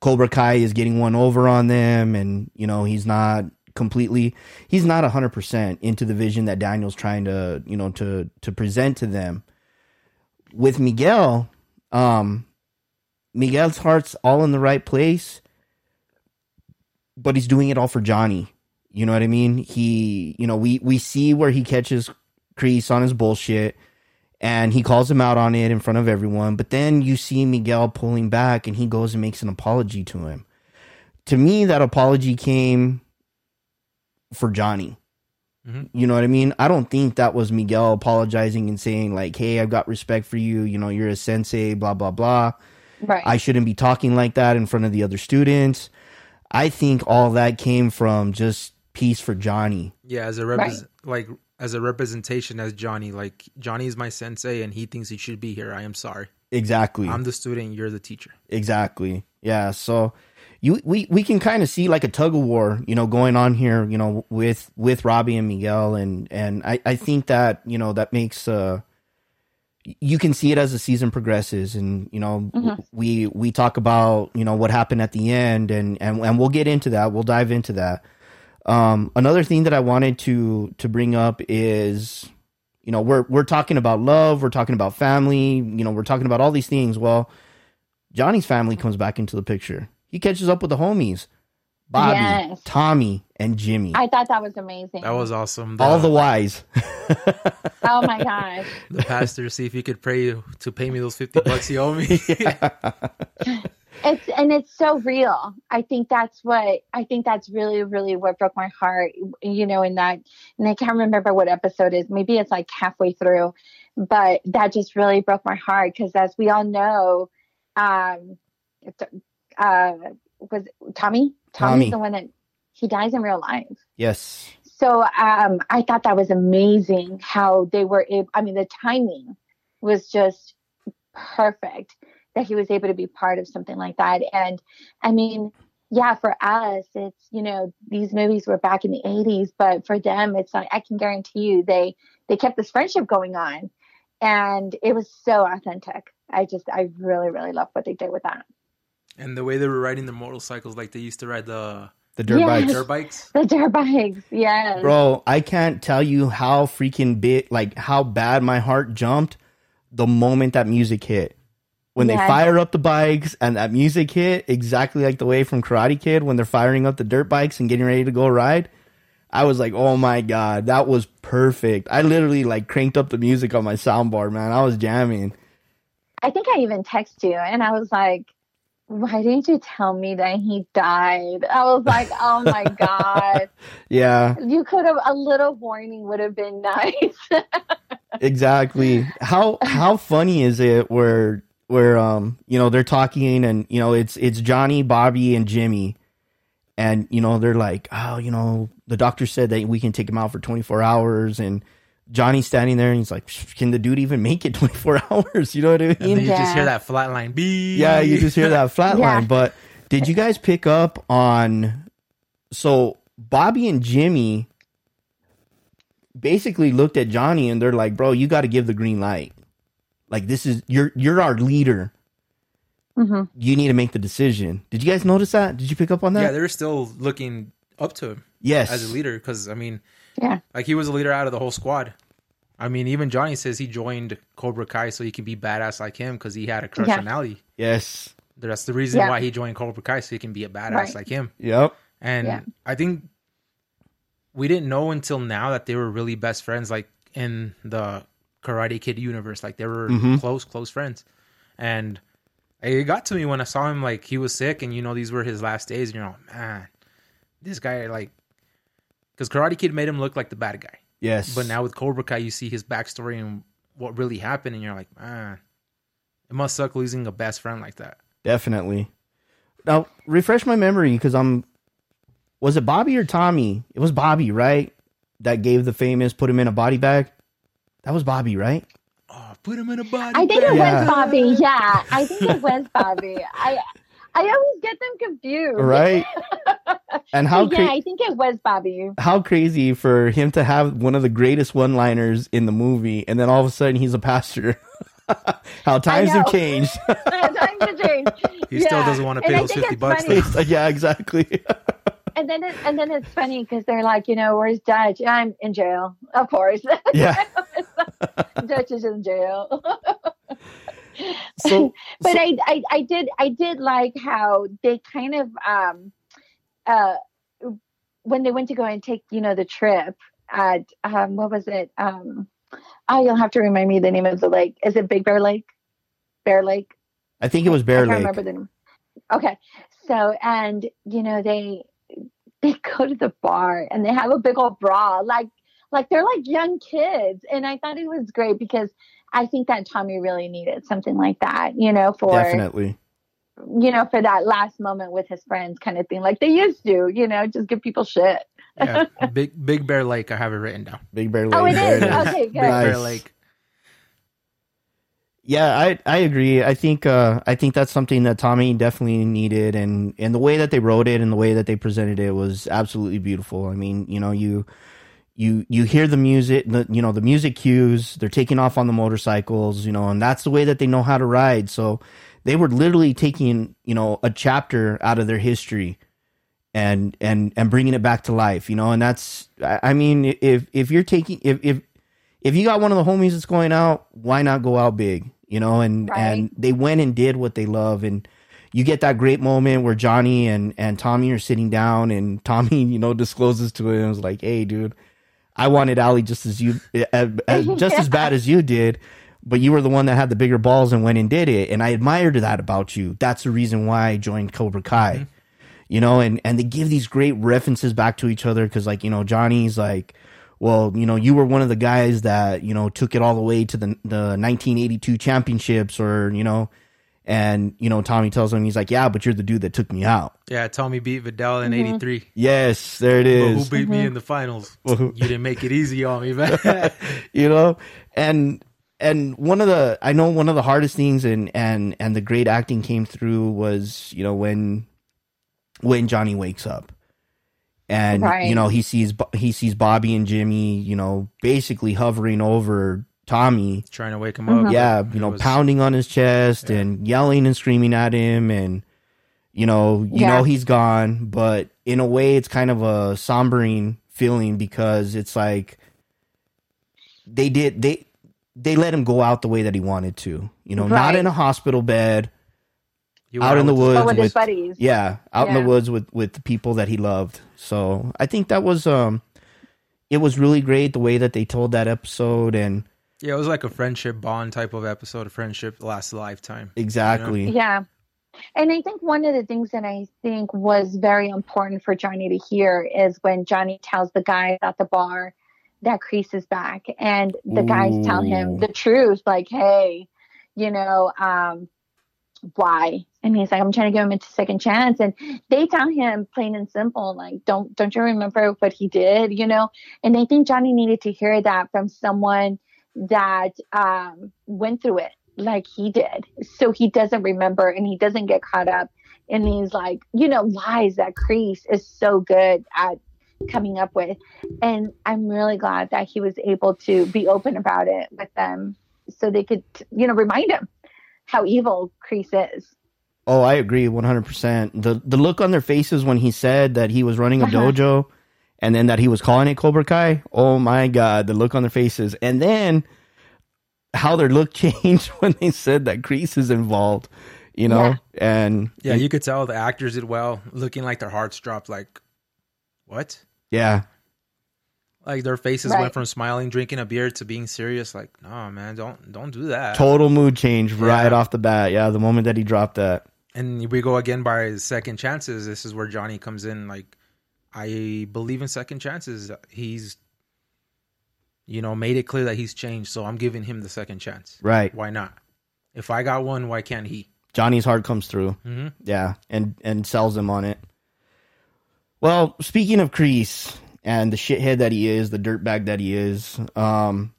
Cobra Kai is getting one over on them, and you know he's not completely he's not hundred percent into the vision that Daniel's trying to you know to to present to them. With Miguel, um, Miguel's heart's all in the right place, but he's doing it all for Johnny. You know what I mean? He, you know, we we see where he catches Kreese on his bullshit. and he calls him out on it in front of everyone. But then you see Miguel pulling back, and he goes and makes an apology to him. To me, that apology came for Johnny. Mhm. You know what I mean? I don't think that was Miguel apologizing and saying like, "Hey, I've got respect for you. You know, you're a sensei." Blah blah blah. Right. I shouldn't be talking like that in front of the other students. I think all that came from just peace for Johnny. Yeah, as a repres like as a representation as Johnny, like Johnny is my sensei and he thinks he should be here. I am sorry. Exactly. I'm the student, you're the teacher. Exactly. Yeah. So you we we can kind of see like a tug of war, you know, going on here, you know, with with Robbie and Miguel, and and I I think that you know that makes uh you can see it as the season progresses, and you know Mhm. we we talk about you know what happened at the end, and and and we'll get into that. We'll dive into that. Um, another thing that I wanted to to bring up is you know we're we're talking about love, we're talking about family, you know, we're talking about all these things. Well, Johnny's family comes back into the picture. He catches up with the homies, Bobby, Yes. Tommy, and Jimmy. I thought that was amazing. That was awesome. all the wise. oh my gosh. the pastor see if he could pray to pay me those 50 bucks he owed me. It's and it's so real. I think that's what I think that's really really what broke my heart. You know, in that, and I can't remember what episode is. Maybe it's like halfway through, but that just really broke my heart because, as we all know, um, uh, was Tommy. Tommy. Tommy's the one that he dies in real life. yes. So um, I thought that was amazing how they were able, I mean, the timing was just perfect that he was able to be part of something like that. And I mean, yeah, for us, it's, you know, these movies were back in the 80s, but for them, it's like, I can guarantee you they, they kept this friendship going on. And it was so authentic. I just, I really, really love what they did with that. and the way they were riding the motorcycles, like they used to ride the The dirt Yes. bikes. dirt bikes. The dirt bikes, yes. Bro, I can't tell you how freaking big, like how bad my heart jumped the moment that music hit. When they Yes. fire up the bikes and that music hit, exactly like the way from Karate Kid when they're firing up the dirt bikes and getting ready to go ride. I was like, oh my God, that was perfect. I literally like cranked up the music on my soundbar, man. I was jamming. I think I even texted you and I was like, why didn't you tell me that he died? I was like, oh my God. Yeah, You could have, a little warning would have been nice. exactly. How how funny is it where where um you know they're talking and you know it's it's Johnny, Bobby, and Jimmy, and you know they're like, oh, you know the doctor said that we can take him out for twenty four hours, and Johnny's standing there and he's like, can the dude even make it twenty four hours? You know what I mean? And then mean? you just hear that flat line. Beep. Yeah, you just hear that flat Yeah. line. But did you guys pick up on? So Bobby and Jimmy basically looked at Johnny and they're like, "Bro, you got to give the green light. Like this is you're you're our leader. hmm You need to make the decision." Did you guys notice that? Did you pick up on that? Yeah, they're still looking up to him yes. as a leader because I mean, Yeah. like he was a leader out of the whole squad. I mean, even Johnny says he joined Cobra Kai so he can be badass like him because he had a crush Yeah. on Ali. Yes. That's the reason Yeah. why he joined Cobra Kai so he can be a badass Right. like him. Yep. And Yeah. I think we didn't know until now that they were really best friends, like in the Karate Kid universe. Like they were Mhm. close, close friends. And it got to me when I saw him, like he was sick, and you know these were his last days. And you're like, man, this guy, like, because Karate Kid made him look like the bad guy. Yes. But now with Cobra Kai, you see his backstory and what really happened, and you're like, man, it must suck losing a best friend like that. definitely. Now refresh my memory because I'm. Was it Bobby or Tommy? It was Bobby, right? That gave the famous put him in a body bag. That was Bobby, right? Oh, put him in a body. I think it. Yeah. was Bobby. Yeah. I think it was Bobby. I, I always get them confused. Right. And how yeah, I think it was Bobby. how crazy for him to have one of the greatest one-liners in the movie, and then all of a sudden he's a pastor. how times have changed. Time to change. He still doesn't want to pay I those 50 bucks. yeah, exactly. And then, it, and then it's funny because they're like, you know, where's Dutch? I'm in jail, of course. yeah. Dutch is in jail. So, but so- I, I I did I did like how they kind of um uh when they went to go and take you know the trip at um what was it um oh, you'll have to remind me the name of the lake. Is it Big Bear Lake? Bear Lake? I think it was Bear I can't Lake. remember the name. Okay. So, and you know, they they go to the bar and they have a big old bra, like like they're like young kids. And I thought it was great because I think that Tommy really needed something like that, you know, for Definitely. you know, for that last moment with his friends kind of thing, like they used to, you know, just give people shit. Yeah, big Big Bear Lake. I have it written down. Big Bear Lake. Oh, it there is. Okay, Big good. Bear Lake. Yeah, I I agree. I think uh I think that's something that Tommy definitely needed and and the way that they wrote it and the way that they presented it was absolutely beautiful. I mean, you know, you you you hear the music, the you know, the music cues, they're taking off on the motorcycles, you know, and that's the way that they know how to ride. So they were literally taking, you know, a chapter out of their history and and and bringing it back to life, you know, and that's I I mean, if if you're taking if if if you got one of the homies that's going out, why not go out big? You know, and Right. and they went and did what they love, and you get that great moment where Johnny and and Tommy are sitting down, and Tommy, you know, discloses to him, was like, "Hey, dude, I wanted Ali just as you, uh, uh, just as bad as you did." But you were the one that had the bigger balls and went and did it, and I admired that about you. That's the reason why I joined Cobra Kai you know, and and they give these great references back to each other because like you know Johnny's like, well, you know, you were one of the guys that you know took it all the way to the the 1982 championships, or you know, and you know Tommy tells him he's like, yeah, but you're the dude that took me out. Yeah, Tommy beat Vidal in uh-huh. '83. Yes, there it is. But who is. beat me uh-huh. in the finals? Well, who- You didn't make it easy on me, man. you know, and and one of the I know one of the hardest things and and and the great acting came through was you know when when Johnny wakes up and Right. you know he sees he sees Bobby and Jimmy you know basically hovering over Tommy Trying to wake him up. Mm-hmm. yeah you know was- pounding on his chest Yeah. and yelling and screaming at him and you know you Yeah. know he's gone but in a way it's kind of a sombering feeling because it's like they did they they let him go out the way that he wanted to you know not in a hospital bed You out in the woods But with his buddies. yeah out in the woods with with the people that he loved so i think that was um it was really great the way that they told that episode and Yeah, it was like a friendship bond type of episode. A friendship lasts a lifetime. exactly Yeah. And I think one of the things that I think was very important for Johnny to hear is when Johnny tells the guy at the bar that Kreese is back and the guys tell him the truth, like, hey, you know, um, why? And he's like, I'm trying to give him a second chance. And they tell him plain and simple, like, don't don't you remember what he did, you know? And I think Johnny needed to hear that from someone that um, went through it like he did. So he doesn't remember and he doesn't get caught up in these like, you know, lies that Kreese is so good at coming up with. And I'm really glad that he was able to be open about it with them so they could, you know, remind him how evil Kreese is. Oh, I agree 100%. The the look on their faces when he said that he was running a Uh-huh. dojo and then that he was calling it Cobra Kai. Oh my god, the look on their faces. And then how their look changed when they said that Kreese is involved, you know? And Yeah, you could tell the actors did well, looking like their hearts dropped. Like, what? yeah. Like their faces Right. went from smiling, drinking a beer to being serious. Like, no, man, don't don't do that. Total mood change right off the bat. Yeah, the moment that he dropped that. And we go again by second chances. This is where Johnny comes in. Like, I believe in second chances. He's, you know, made it clear that he's changed. So I'm giving him the second chance. Right. Why not? If I got one, why can't he? Johnny's heart comes through. hmm Yeah, and and sells him on it. Well, speaking of Kreese and the shithead that he is, the dirtbag that he is, um,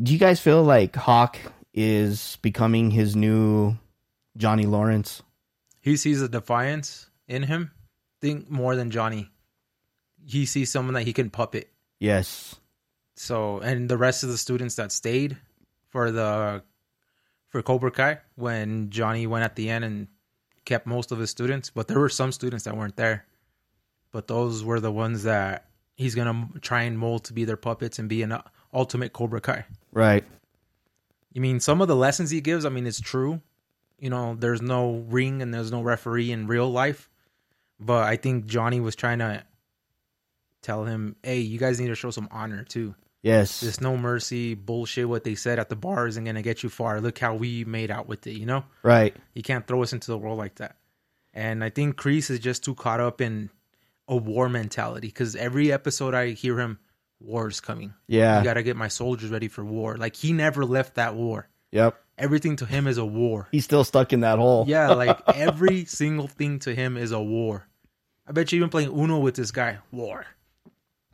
do you guys feel like Hawk is becoming his new Johnny Lawrence? He sees a defiance in him. Think more than Johnny. He sees someone that he can puppet. Yes. So, and the rest of the students that stayed for the for Cobra Kai when Johnny went at the end and kept most of his students, but there were some students that weren't there. But those were the ones that he's gonna try and mold to be their puppets and be an uh, ultimate Cobra Kai. Right. You mean some of the lessons he gives? I mean, it's true. You know, there's no ring and there's no referee in real life, but I think Johnny was trying to tell him, "Hey, you guys need to show some honor too." Yes. This no mercy bullshit. What they said at the bar isn't gonna get you far. Look how we made out with it. You know, right. you can't throw us into the world like that. And I think Kreese is just too caught up in a war mentality because every episode I hear him, war's coming. Yeah. You got to get my soldiers ready for war. Like he never left that war. Yep. Everything to him is a war. He's still stuck in that hole. Yeah, like every single thing to him is a war. I bet you even playing Uno with this guy, war.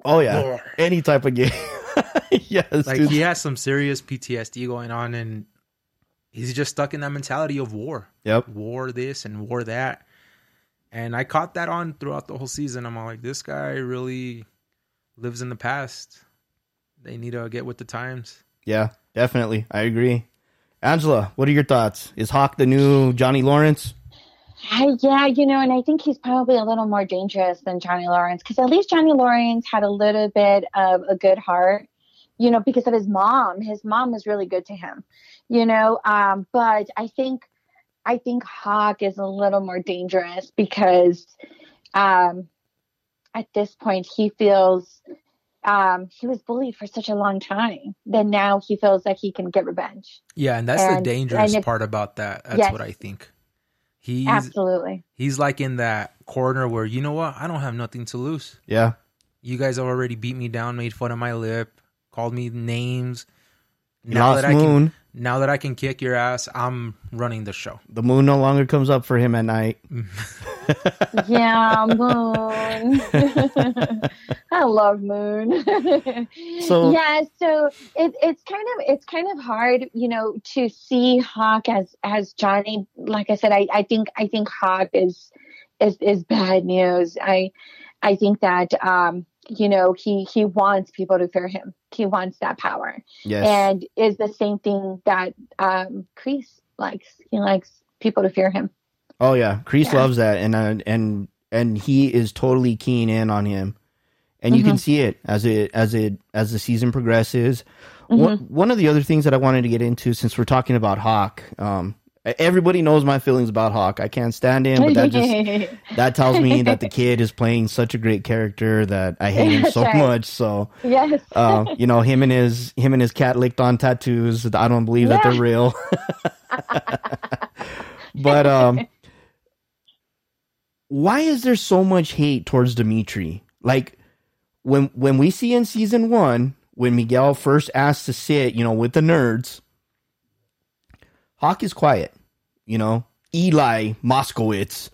Oh yeah. War. Any type of game. yes. Like dude. he has some serious PTSD going on, and he's just stuck in that mentality of war, Yep. war this and war that. And I caught that on throughout the whole season. I'm all like, this guy really lives in the past. They need to get with the times. Yeah. Definitely. I agree. Angela, what are your thoughts? Is Hawk the new Johnny Lawrence? I, yeah, you know, and I think he's probably a little more dangerous than Johnny Lawrence because at least Johnny Lawrence had a little bit of a good heart, you know, because of his mom. His mom was really good to him, you know. Um, but I think, I think Hawk is a little more dangerous because, um, at this point he feels, um, he was bullied for such a long time. Then now he feels like he can get revenge. Yeah, and that's And- the dangerous if- part about that. That's Yes. what I think. He's Absolutely. he's like in that corner where you know what? I don't have nothing to lose. Yeah. You guys have already beat me down, made fun of my lip, called me names. You lost that I can now that I can kick your ass, I'm running the show. The moon no longer comes up for him at night. Yeah, Moon. I love Moon. So- yeah, so it, it's kind of it's kind of hard, you know, to see Hawk as as Johnny. Like I said, I, I think I think Hawk is is is bad news. I I think that um you know he he wants people to fear him. He wants that power, Yes. and is the same thing that um Kreese likes. He likes people to fear him. oh yeah. Kreese Yeah. loves that and uh, and and he is totally keen in on him. And you can Mhm. see it as it as it as the season progresses. One, Mm-hmm. one of the other things that I wanted to get into since we're talking about Hawk, um, everybody knows my feelings about Hawk. I can't stand him, but that just that tells me that the kid is playing such a great character that I hate him so right. much. So, yes. uh, you know, him and his him and his cat licked on tattoos. I don't believe that they're real. but um, why is there so much hate towards Dimitri? Like when when we see in season one when Miguel first asked to sit, you know, with the nerds, Hawk is quiet. You know, Eli Moskowitz.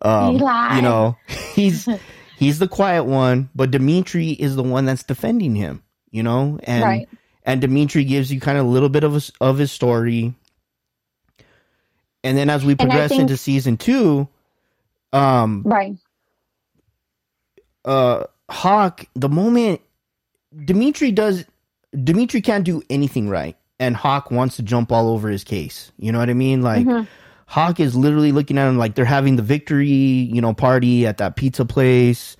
Um, Eli. You know, he's he's the quiet one, but Dimitri is the one that's defending him. You know, and Right. and Dimitri gives you kind of a little bit of his, of his story. And then as we progress think- into season two, um, Right. uh Hawk, the moment Dimitri does Dimitri can't do anything right and Hawk wants to jump all over his case. You know what I mean? Like Mhm. Hawk is literally looking at him like they're having the victory, you know, party at that pizza place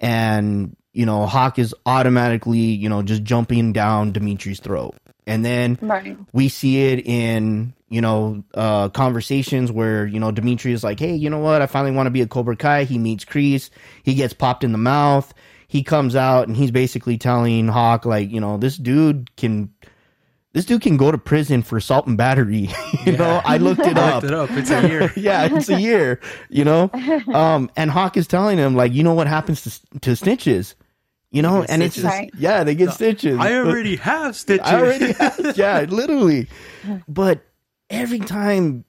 and you know, Hawk is automatically, you know, just jumping down Dimitri's throat. And then Right. we see it in you know uh conversations where you know Dimitri is like hey you know what I finally want to be a Cobra Kai he meets Kreese he gets popped in the mouth he comes out and he's basically telling Hawk like you know this dude can this dude can go to prison for assault and battery you know I looked it I up looked it up. It's a year. yeah it's a year you know um and Hawk is telling him like you know what happens to to snitches you know get and it's stitches. just Right. yeah they get stitches I already have stitches. I already have, yeah, literally. But every time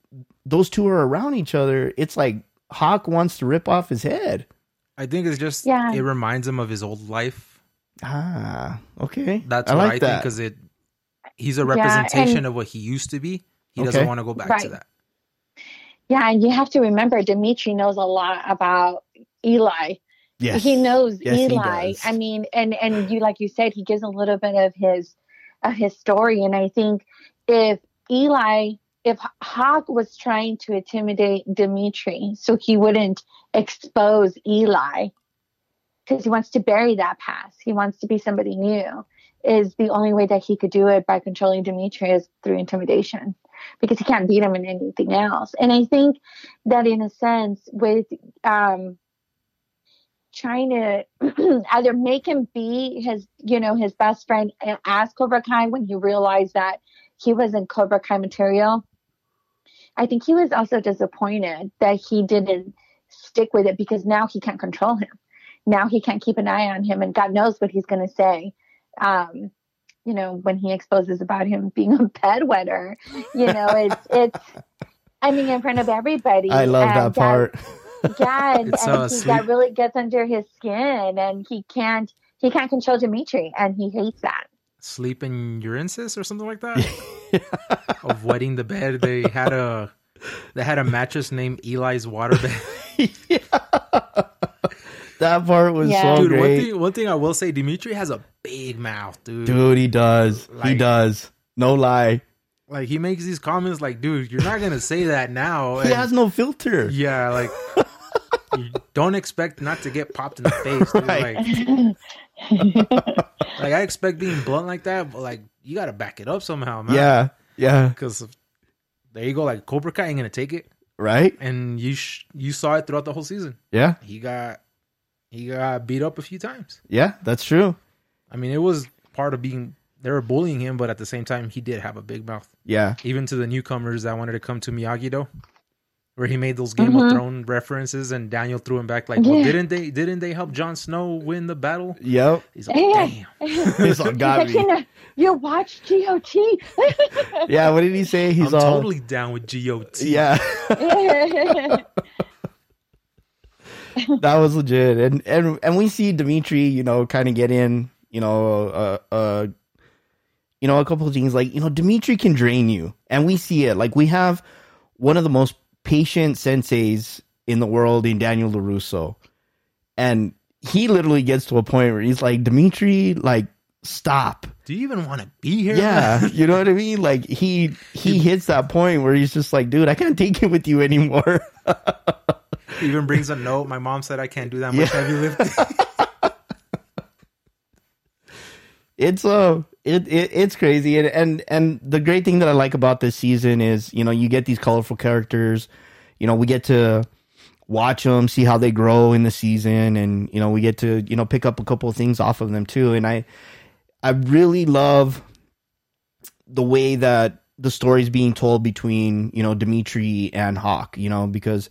those two are around each other, it's like Hawk wants to rip off his head. I think it's just Yeah. it reminds him of his old life. Ah, okay. That's I what like I think because it he's a Yeah, representation and- of what he used to be. He Okay. doesn't want to go back to that. Yeah, and you have to remember Dimitri knows a lot about Eli. yes. He knows Yes, Eli. does. I mean, and and you like you said, he gives a little bit of his of his story, and I think if Eli, if Hawk was trying to intimidate Dimitri, so he wouldn't expose Eli, because he wants to bury that past, he wants to be somebody new. Is the only way that he could do it by controlling Demetrius through intimidation because he can't beat him in anything else. And I think that in a sense, with um, trying to either make him be his, you know, his best friend as Cobra Kai when he realized that he was in Cobra Kai material. I think he was also disappointed that he didn't stick with it because now he can't control him. Now he can't keep an eye on him, and God knows what he's going to say. Um, you know, when he exposes about him being a bedwetter, you know, it's it's. I mean, in front of everybody. I love and that part. yeah, and, It's, and he that really gets under his skin, and he can't he can't control Dimitri, and he hates that. Sleep in your incest or something like that. of wetting the bed. They had a they had a mattress named Eli's waterbed. That part was Yeah. so dude, one great. thing one thing I will say, Dimitri has a big mouth, dude. Dude, he does. he does. No lie. Like he makes these comments like, dude, you're not gonna say that now. He And- has no filter. yeah, like you don't expect not to get popped in the face. Dude. Right. Like, like I expect being blunt like that, but like you gotta back it up somehow, man. Yeah. Yeah. because there you go. Like Cobra Kai ain't gonna take it, Right? and you sh- you saw it throughout the whole season. Yeah. He got he got beat up a few times. Yeah. That's true. I mean, it was part of being they were bullying him, but at the same time, he did have a big mouth. Yeah. Even to the newcomers that wanted to come to Miyagi Do, where he made those Game Mhm. of Thrones references, and Daniel threw him back like, "Well, didn't they? Didn't they help Jon Snow win the battle?" Yep. He's like, Yeah. "Damn." He's all got like, me. you, you watch GOT. Yeah. What did he say? He's I'm all. totally down with GOT. Yeah. that was legit. And and and we see Dimitri, you know, kind of get in, you know, uh, uh, you know, a couple of things like you know, Dimitri can drain you, and we see it. Like we have one of the most patient senseis in the world in Daniel Larusso, and he literally gets to a point where he's like, Dimitri, like stop. Do you even want to be here? Yeah, you know what I mean? Like he he hits that point where he's just like, dude, I can't take it with you anymore. Even brings a note. My mom said I can't do that much Yeah. heavy lifting. it's uh it, it it's crazy and, and and the great thing that i like about this season is you know you get these colorful characters you know we get to watch them see how they grow in the season and you know we get to you know pick up a couple of things off of them too and i i really love the way that the story's being told between you know dimitri and hawk you know because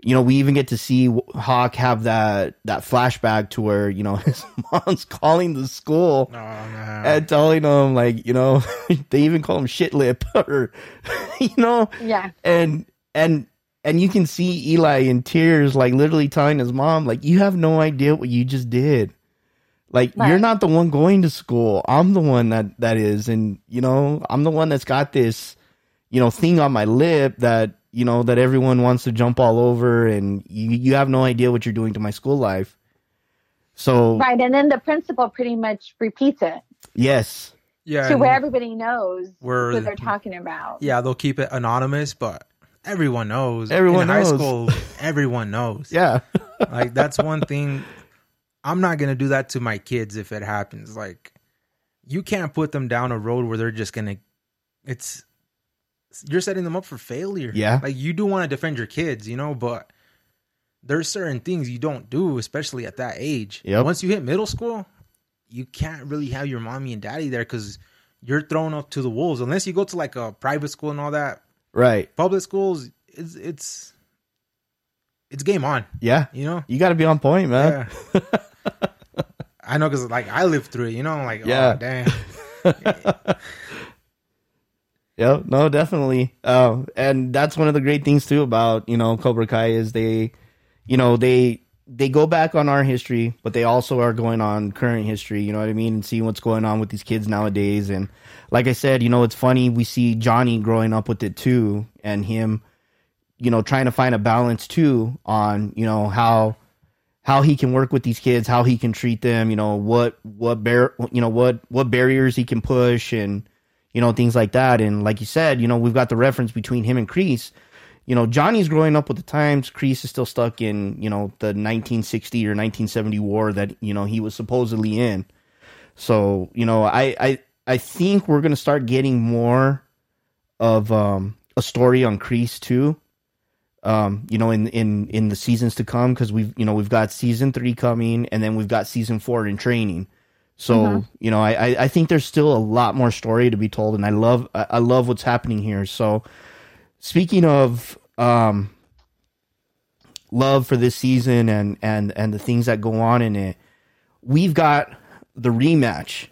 you know we even get to see hawk have that that flashback to where you know his mom's calling the school Oh man. and telling him like you know they even call him shit lip or you know yeah. and and and you can see Eli in tears like literally telling his mom like you have no idea what you just did like Right. you're not the one going to school I'm the one that that is and you know I'm the one that's got this you know thing on my lip that you know that everyone wants to jump all over and you you have no idea what you're doing to my school life so Right. And then the principal pretty much repeats it yes yeah. to where everybody knows Where- what they're talking about. yeah, they'll keep it anonymous, but everyone knows. Everyone In knows. high school, everyone knows. yeah Like that's one thing. I'm not gonna do that to my kids if it happens. Like, you can't put them down a road where they're just gonna. It's you're setting them up for failure. Yeah. Like you do want to defend your kids, you know, but there's certain things you don't do, especially at that age. Yep. Once you hit middle school, you can't really have your mommy and daddy there because you're thrown up to the wolves. Unless you go to like a private school and all that. right Public schools, it's it's it's game on. yeah You know. You got to be on point, man. Yeah. I know because like I lived through it. You know, I'm like, oh, Yeah. oh damn. Yeah, no, definitely. Uh, and that's one of the great things too about you know Cobra Kai is they, you know, they they go back on our history, but they also are going on current history. You know what I mean, and seeing what's going on with these kids nowadays. And like I said, you know, it's funny we see Johnny growing up with it too, and him, you know, trying to find a balance too on you know how how he can work with these kids, how he can treat them, you know, what what bar you know what what barriers he can push and you know things like that. And like you said, you know, we've got the reference between him and Kreese. You know, Johnny's growing up with the times. Kreese is still stuck in you know the 1960 or 1970 war that you know he was supposedly in. So you know, I I I think we're gonna start getting more of um, a story on Kreese too, Um, you know, in in in the seasons to come because we've you know we've got season three coming and then we've got season four in training. So mm-hmm. you know, I I- I think there's still a lot more story to be told, and I love I I love what's happening here. So speaking of um love for this season and and and the things that go on in it, we've got the rematch.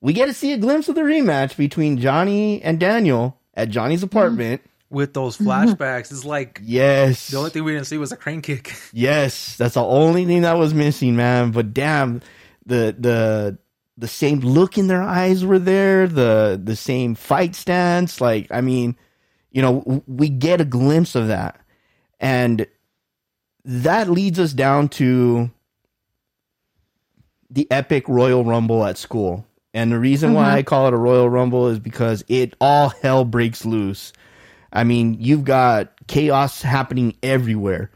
We get to see a glimpse of the rematch between Johnny and Daniel at Johnny's mm-hmm. apartment. With those mm-hmm. flashbacks, it's like Yes. the only thing we didn't see was a crane kick. Yes, that's the only thing that was missing, man. But damn, the the the same look in their eyes were there, the the same fight stance. Like, I mean, you know, we get a glimpse of that, and that leads us down to the epic Royal Rumble at school. And the reason why I mm-hmm. call it a Royal Rumble is because it all hell breaks loose. I mean, you've got chaos happening everywhere,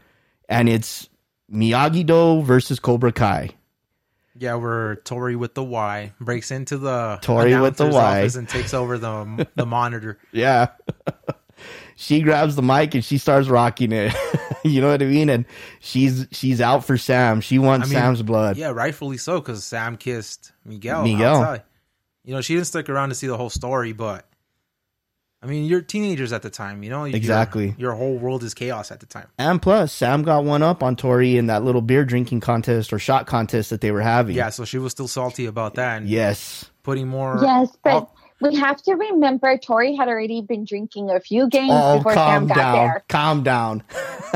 and it's Miyagi Do versus Cobra Kai. Yeah, where Tori with the Y breaks into the Tori with the Y. office and takes over the the monitor. Yeah. she grabs the mic and she starts rocking it. you know what I mean? And she's she's out for Sam. She wants I mean, Sam's blood. Yeah, rightfully so, because Sam kissed Miguel. Miguel. outside. You know, she didn't stick around to see the whole story, but I mean, you're teenagers at the time. You know, Your- Exactly. Your, whole world is chaos at the time. And plus, Sam got one up on Tori in that little beer drinking contest or shot contest that they were having. Yeah, so she was still salty about that and Yes. putting more. Yes, but. We have to remember Tori had already been drinking a few games Oh, before calm Sam got down. there. Calm down.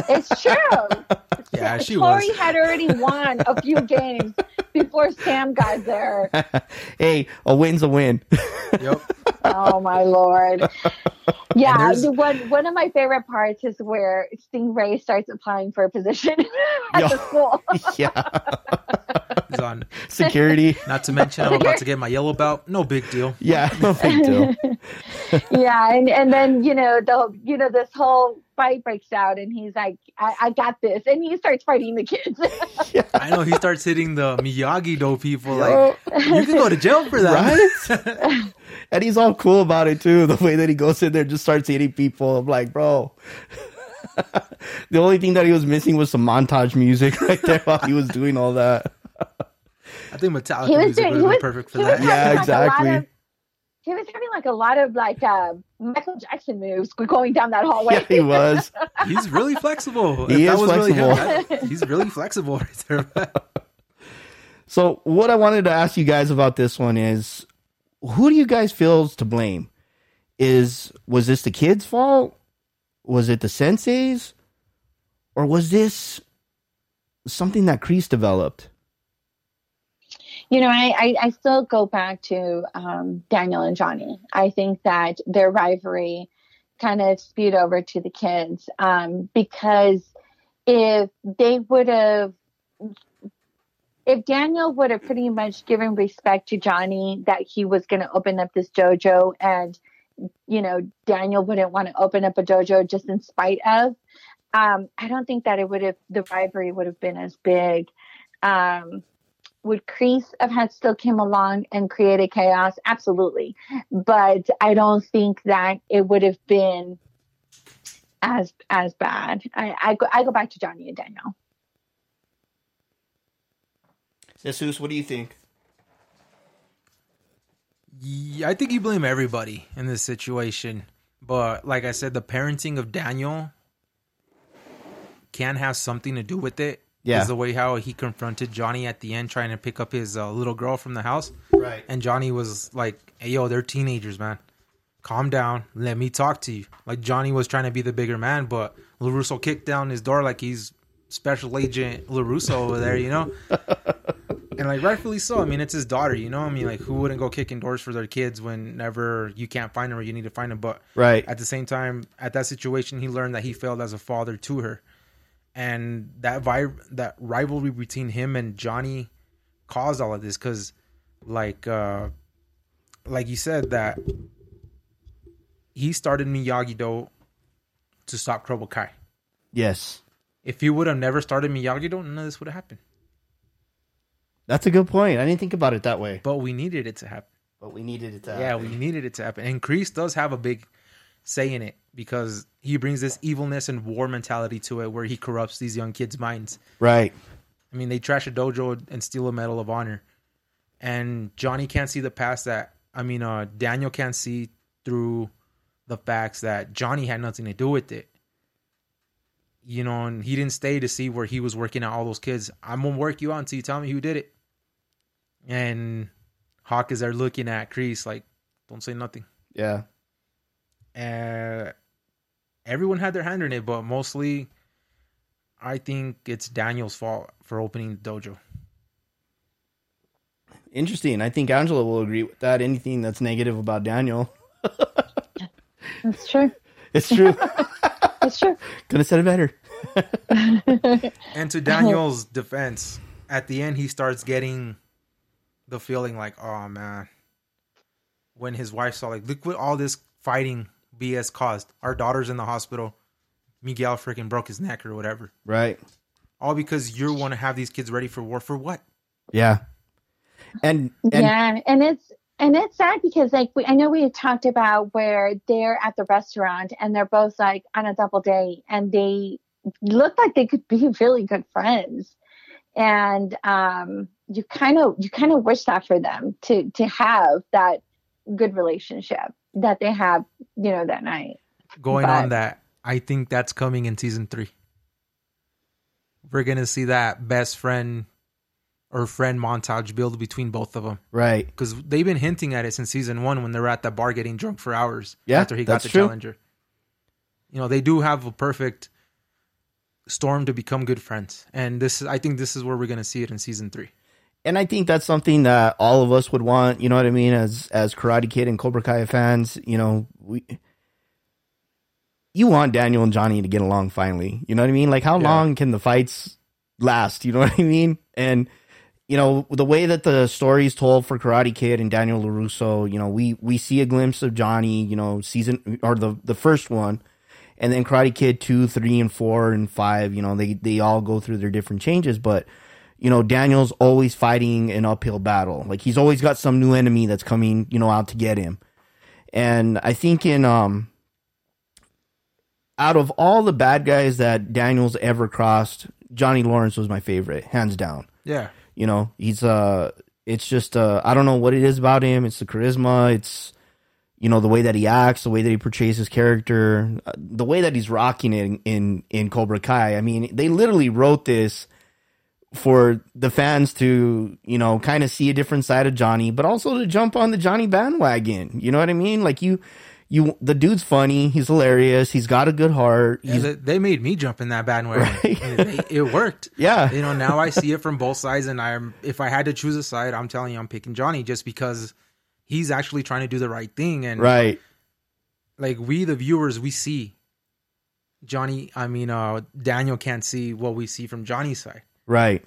It's true. Yeah, she Tori was. had already won a few games before Sam got there. hey, a win's a win. Yep. Oh my lord! Yeah, one one of my favorite parts is where Stingray starts applying for a position at Yeah. the school. yeah. He's on. Security. Not to mention, I'm about to get my yellow belt. No big deal. Yeah, no big deal. yeah, and and then you know the you know this whole fight breaks out, and he's like, "I, I got this," and he starts fighting the kids. I know he starts hitting the Miyagi Do people. Yo, Like, you can go to jail for that. right? and he's all cool about it too. The way that he goes in there, just starts hitting people. I'm like, bro. the only thing that he was missing was some montage music right there while he was doing all that. I think Metallica he was doing. would He was perfect for that. Yeah, like, exactly. of- he was having like a lot of like uh, Michael Jackson moves going down that hallway. Yeah, he was. He's really flexible. He If is really him, flexible. that- he's really flexible right there. So, what I wanted to ask you guys about this one is, who do you guys feel is to blame? Is was this the kids' fault? Was it the senseis, or was this something that Kreese developed? You know, I, I, I still go back to um, Daniel and Johnny. I think that their rivalry kind of spewed over to the kids um, because if they would have, if Daniel would have pretty much given respect to Johnny that he was going to open up this dojo and, you know, Daniel wouldn't want to open up a dojo just in spite of, um, I don't think that it would have, the rivalry would have been as big. Um, would Kreese have had still came along and created chaos? Absolutely. But I don't think that it would have been as as bad. I, I go I go back to Johnny and Daniel. Jesus, what do you think? Yeah, I think you blame everybody in this situation. But like I said, the parenting of Daniel can have something to do with it. Yeah. Is the way how he confronted Johnny at the end trying to pick up his uh, little girl from the house. Right. And Johnny was like, hey, yo, they're teenagers, man. Calm down. Let me talk to you. Like Johnny was trying to be the bigger man, but LaRusso kicked down his door like he's special agent LaRusso over there, you know? and like rightfully so. I mean, it's his daughter, you know? I mean, like who wouldn't go kicking doors for their kids whenever you can't find them or you need to find them? But Right. at the same time, at that situation, he learned that he failed as a father to her. And that vi- that rivalry between him and Johnny caused all of this because, like, uh, like you said, that he started Miyagi Do to stop Cobra Kai. Yes. If he would have never started Miyagi Do, none of this would have happened. That's a good point. I didn't think about it that way. But we needed it to happen. But we needed it to Yeah, we needed it to happen. And Kreese does have a big say in it because he brings this evilness and war mentality to it where he corrupts these young kids' minds. Right. I mean, they trash a dojo and steal a medal of honor. And Johnny can't see the past that I mean, uh Daniel can't see through the facts that Johnny had nothing to do with it. You know, and he didn't stay to see where he was working out all those kids. I'm gonna work you out until you tell me who did it. And Hawk is there looking at Kreese like, don't say nothing. Yeah. Uh, everyone had their hand in it, but mostly, I think it's Daniel's fault for opening the dojo. Interesting. I think Angela will agree with that. Anything that's negative about Daniel. That's true. It's true. That's true. Could have said it better. And to Daniel's defense, at the end, he starts getting the feeling like, oh man, when his wife saw, like, look what all this fighting BS caused. Our daughter's in the hospital. Miguel freaking broke his neck or whatever. Right. All because you want to have these kids ready for war. For what? Yeah. And, and yeah, and it's and it's sad because like we, I know we had talked about where they're at the restaurant and they're both like on a double date and they look like they could be really good friends, and um, you kind of you kind of wish that for them to to have that good relationship that they have, you know, that night. Going But- on that, I think that's coming in season three. We're gonna see that best friend or friend montage build between both of them right. because they've been hinting at it since season one when they're at the bar getting drunk for hours Yeah, after he got the true. challenger. You know, they do have a perfect storm to become good friends, and this is I think this is where we're gonna see it in season three. And I think that's something that all of us would want, you know what I mean, as as Karate Kid and Cobra Kai fans, you know, we you want Daniel and Johnny to get along finally. You know what I mean? Like how Yeah. long can the fights last? You know what I mean? And you know, the way that the story's told for Karate Kid and Daniel LaRusso, you know, we we see a glimpse of Johnny, you know, season or the the first one. And then Karate Kid 2, 3 and 4 and 5, you know, they they all go through their different changes, but you know, Daniel's always fighting an uphill battle. Like he's always got some new enemy that's coming, you know, out to get him. And I think in um out of all the bad guys that Daniel's ever crossed, Johnny Lawrence was my favorite, hands down. Yeah, You know, he's uh it's just uh I don't know what it is about him. It's the charisma, it's you know, the way that he acts, the way that he portrays his character, uh, the way that he's rocking it in, in in Cobra Kai. I mean, they literally wrote this for the fans to, you know, kind of see a different side of Johnny, but also to jump on the Johnny bandwagon. You know what I mean? Like you you the dude's funny, he's hilarious, he's got a good heart. yeah they, made me jump in that bandwagon. It, it worked. yeah. you know now i see it from both sides and i'm if i had to choose a side i'm telling you i'm picking johnny just because he's actually trying to do the right thing and Right. like we the viewers we see johnny i mean uh daniel can't see what we see from johnny's side Right.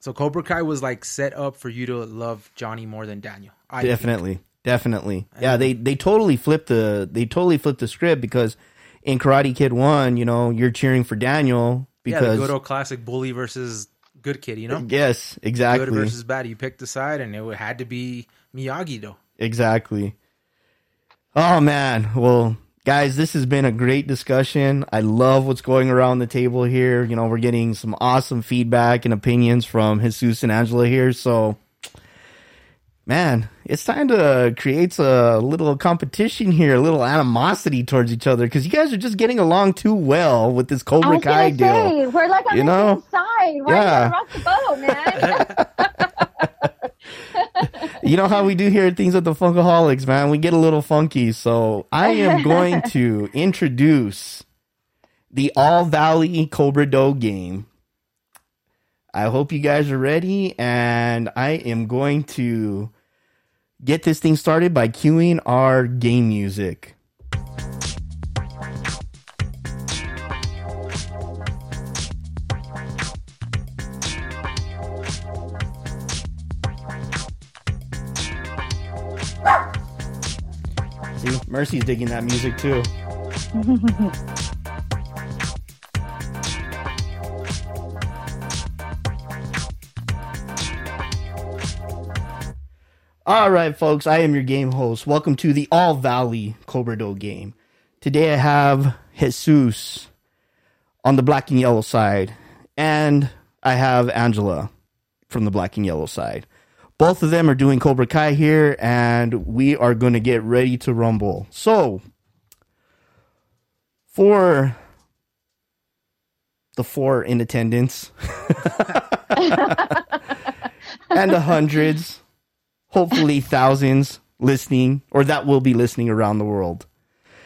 so cobra kai was like set up for you to love johnny more than daniel I think. definitely. Definitely. Yeah they they totally flipped the they totally flipped the script because in karate kid 1 you know you're cheering for daniel yeah the because good old classic bully versus good kid you know? Yes exactly. Good versus bad. You picked the side and it had to be Miyagi Do. Exactly. Oh man. Well guys this has been a great discussion i love what's going around the table here you know we're getting some awesome feedback and opinions from jesus and angela here so man, it's time to create a little competition here, a little animosity towards each other because you guys are just getting along too well with this Cobra Kai gonna deal. we're like on You the know? side. Why Yeah. rock the boat, man? You know how we do here at Things at the Funkaholiks, man. We get a little funky. So I am going to introduce the All Valley Cobra Do game. I hope you guys are ready, and I am going to get this thing started by cueing our game music. See, Mercy's digging that music too. All right, folks, I am your game host. Welcome to the All Valley Cobra Do game. Today I have Jesus on the black and yellow side, and I have Angela from the black and yellow side. Both of them are doing Cobra Kai here, and we are going to get ready to rumble. So, for the four in attendance and the hundreds, hopefully thousands listening, or that will be listening around the world.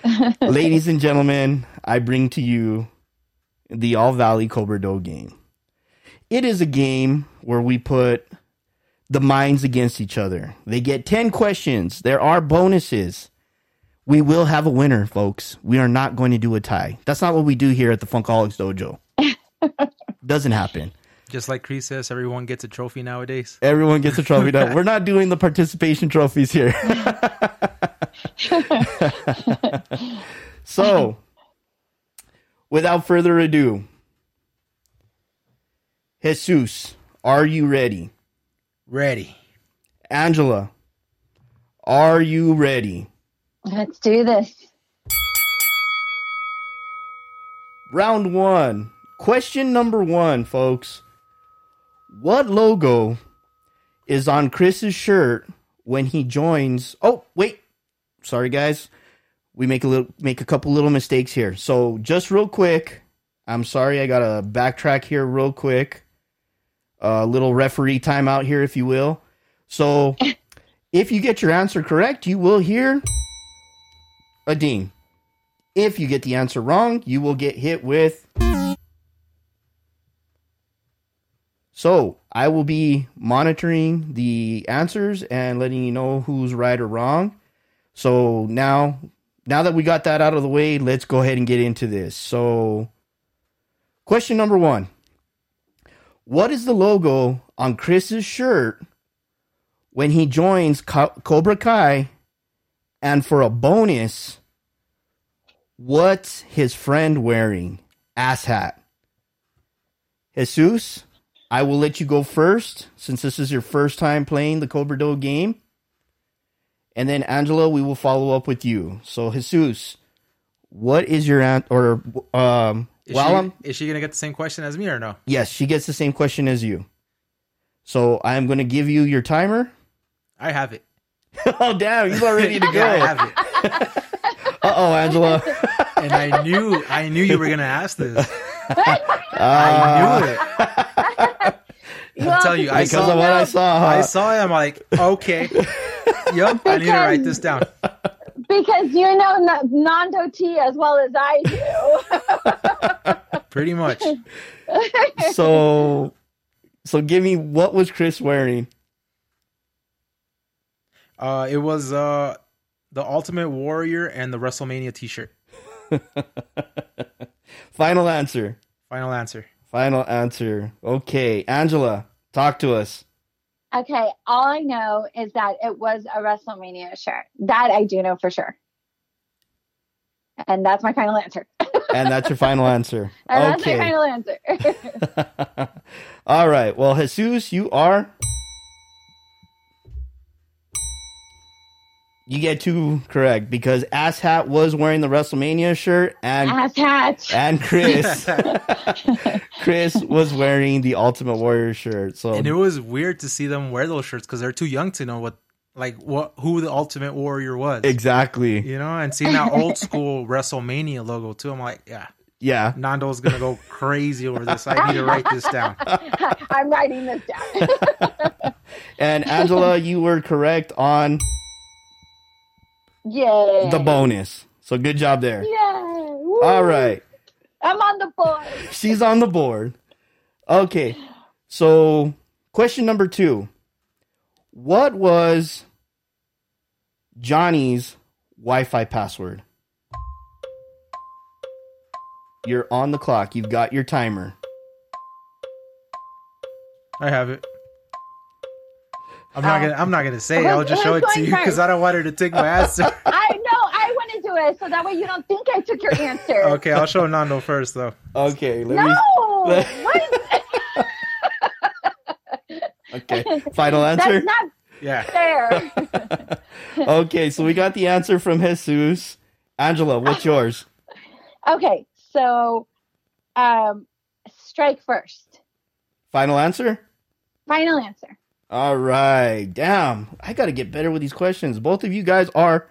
Ladies and gentlemen, I bring to you the All Valley Cobra Do game. It is a game where we put the minds against each other. They get 10 questions. There are bonuses. We will have a winner, folks. We are not going to do a tie. That's not what we do here at the Funkaholiks Dojo. Doesn't happen. Just like Chris says, everyone gets a trophy nowadays. Everyone gets a trophy now. We're not doing the participation trophies here. so, without further ado, Jesus, are you ready? Ready. Angela, are you ready? Let's do this. Round one. Question number one, folks. What logo is on Chris's shirt when he joins? Oh, wait. Sorry, guys. We make a little, make a couple little mistakes here. So, just real quick, I'm sorry. I got to backtrack here real quick. A little referee timeout here, if you will. So, if you get your answer correct, you will hear a ding. If you get the answer wrong, you will get hit with. So I will be monitoring the answers and letting you know who's right or wrong. So now, now that we got that out of the way, let's go ahead and get into this. So, question number one: What is the logo on Chris's shirt when he joins Co- Cobra Kai? And for a bonus, what's his friend wearing? Ass hat. Jesus, I will let you go first since this is your first time playing the Cobra Do game. And then Angela, we will follow up with you. So Jesus, what is your? Or um, Is, while she, I'm is she gonna get the same question as me or no? yes, she gets the same question as you. So I am going to give you your timer. I have it. oh damn, you are ready to Yeah, I go. have it. Uh oh, Angela. And I knew, I knew you were gonna ask this. Uh, I knew it. I'll tell you, I because saw, of what I saw. huh? I saw it. I'm like, okay, yep. I need to write this down. Because you know N- Nando T as well as I do. Pretty much. so, so give me what was Chris wearing? Uh, it was uh the Ultimate Warrior and the WrestleMania T-shirt. Final answer. Final answer. Final answer. Okay, Angela, talk to us. Okay, all I know is that it was a WrestleMania shirt. That I do know for sure. And that's my final answer. And that's your final answer. And that's my final answer. All right. Well, Jesus, you are. You get two correct because Ass Hat was wearing the WrestleMania shirt and Ass hat. and Chris Chris was wearing the Ultimate Warrior shirt. So And it was weird to see them wear those shirts because they're too young to know what, like, what who the Ultimate Warrior was. exactly. You know, and seeing that old school WrestleMania logo too, I'm like, yeah, Yeah. Nando's gonna go crazy over this. I need to write this down. I'm writing this down. And Angela, you were correct on Yay. the bonus. So good job there. Yay. Woo. All right. I'm on the board. She's on the board. Okay. So, question number two What was Johnny's Wi Fi password? You're on the clock. You've got your timer. I have it. I'm not gonna. I'm not gonna say. I'll just show it to you because I don't want her to take my answer. I know. I want to do it so that way you don't think I took your answer. okay, I'll show Nando first though. Okay. Let No. me. what? Okay. Final answer? That's not Yeah. fair. Okay. So, we got the answer from Jesus. Angela, what's yours? Okay, so um, strike first. Final answer? Final answer. All right. Damn. I got to get better with these questions. Both of you guys are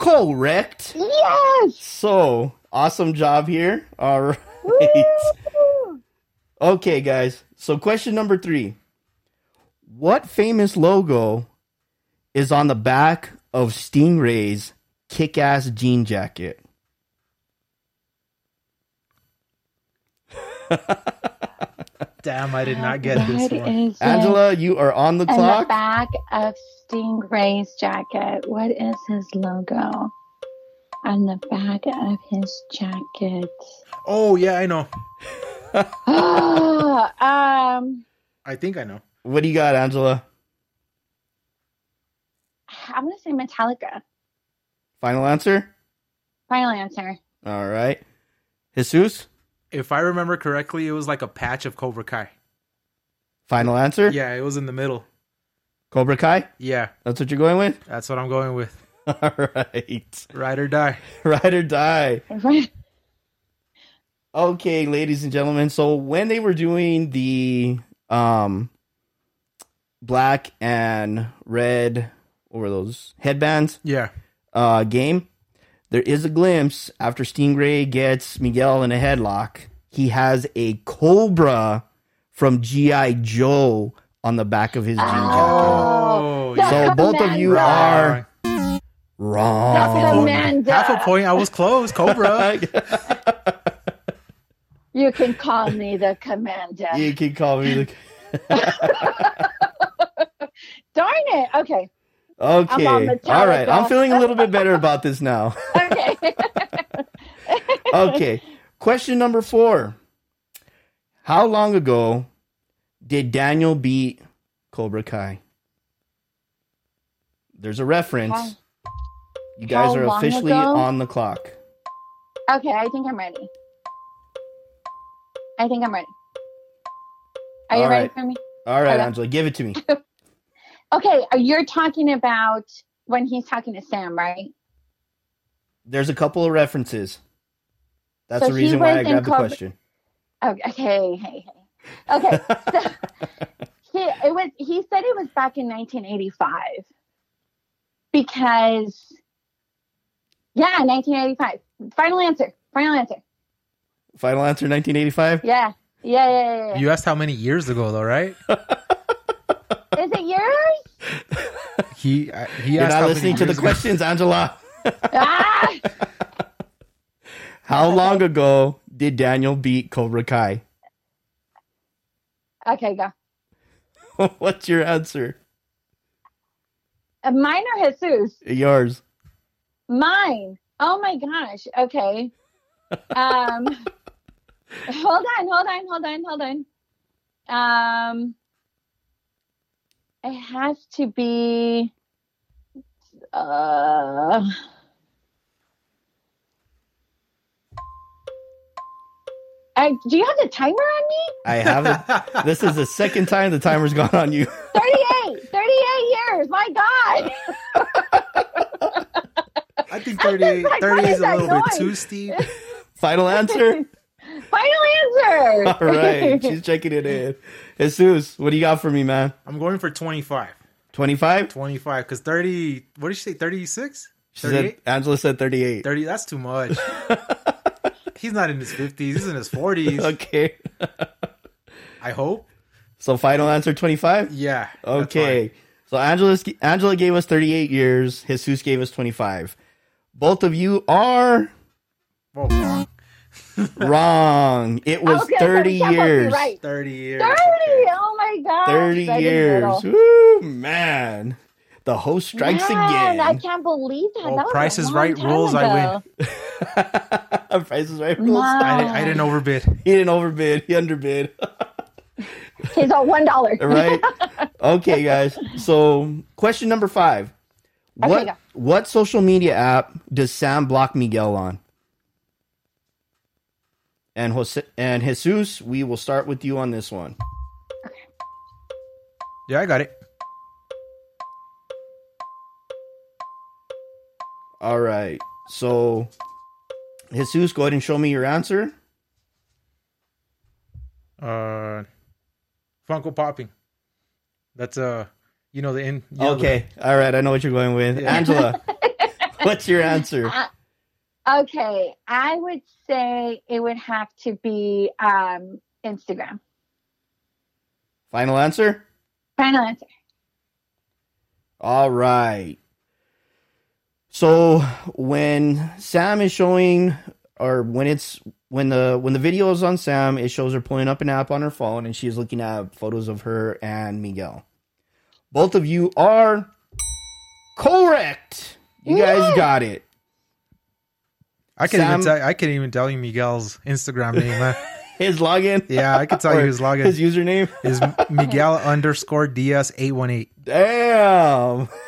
correct. Yes. So, awesome job here. All right. Woo! Okay, guys. So, question number three What famous logo is on the back of Stingray's kick ass jean jacket? Damn, I did not get this one. is it? Angela, you are on the And the clock. back of Stingray's jacket. What is his logo? On the back of his jacket. Oh yeah, I know. Ah, um, I think I know. What do you got, Angela? I'm gonna say Metallica. Final answer? Final answer. All right. Jesus? If I remember correctly, it was like a patch of Cobra Kai. Final answer? Yeah, it was in the middle. Cobra Kai? Yeah, That's what you're going with? that's what I'm going with. All right. Ride or die. Ride or die. Okay, ladies and gentlemen. So when they were doing the um black and red what were those headbands Yeah. uh game, there is a glimpse after Stingray gets Miguel in a headlock. He has a cobra from G.I. Joe on the back of his jean oh. jacket. Oh, The. So both of you Commander. are wrong. half a, point, half a point. I was close. Cobra. You can call me the commander. you can call me the Darn it. Okay. Okay. All right. I'm feeling a little bit better about this now. Okay. Okay. Question number four. How long ago did Daniel beat Cobra Kai? There's a reference. How- you guys are officially ago? on the clock. okay, I think I'm ready. I think I'm ready. Are you All ready for me? All right, Okay. Angela, give it to me. Okay, uh, you're talking about when he's talking to Sam, right? There's a couple of references. That's So the reason why I was in grabbed the question. Okay, hey, hey, hey. Okay, so he it was he said it was back in 1985 because yeah, 1985. Final answer. Final answer. Final answer 1985? Yeah, yeah, yeah, yeah. yeah. You asked how many years ago, though, right? Is it yours? He uh, he You're asked not listening to the ago. questions, Angela. ah! How long ago did Daniel beat Cobra Kai? Okay, go. What's your answer? Uh, Mine or Jesus? Yours. Mine. Oh my gosh. Okay. Um hold on, hold on, hold on, hold on. Um it has to be uh I, do you have the timer on me? I haven't. this is the second time the timer's gone on you. 38, 38 years. My God. I think 38, Like, 38 what is is a that little bit too steep. Final answer? Final answer. All right. She's checking it in. Jesus, what do you got for me, man? I'm going for 25. 25? 25, because 30, what did she say, 36? She said, Angela said 38. 30, that's too much. he's not in his 50s, he's in his 40s. Okay. I hope. So final answer 25? Yeah. Okay. So Angela Angela gave us 38 years. Jesus gave us 25. Both of you are fine. Well, wrong. wrong. It was Okay, 30 we can't both years. Right. 30 years. 30. okay. Oh my God. 30 Right years. middle. Woo, man. The host strikes Man, I can't believe that. Well, that Price is Right time rules, I win. Price is right. rules. Wow. I, didn't, I didn't overbid. He didn't overbid. He underbid. He's all one dollar. right? Okay, guys. So, question number five. Okay, What go. what social media app does Sam block Miguel on? And Jose, and Jesus, we will start with you on this one. Okay. Yeah, I got it. All right. So, Jesus, go ahead and show me your answer. Uh, Funko popping. That's uh, you know the in. You know the- Okay. All right. I know what you're going with. Yeah. Angela, what's your answer? Okay, I would say it would have to be um, Instagram. Final answer? Final answer. All right. So when Sam is showing or when it's when the when the video is on Sam, it shows her pulling up an app on her phone and she's looking at photos of her and Miguel. Both of you are correct. You guys got it. I can even tell. I can even tell you Miguel's Instagram name. His login. yeah, I can tell you his login His username. is Miguel underscore DS eight one eight. Damn.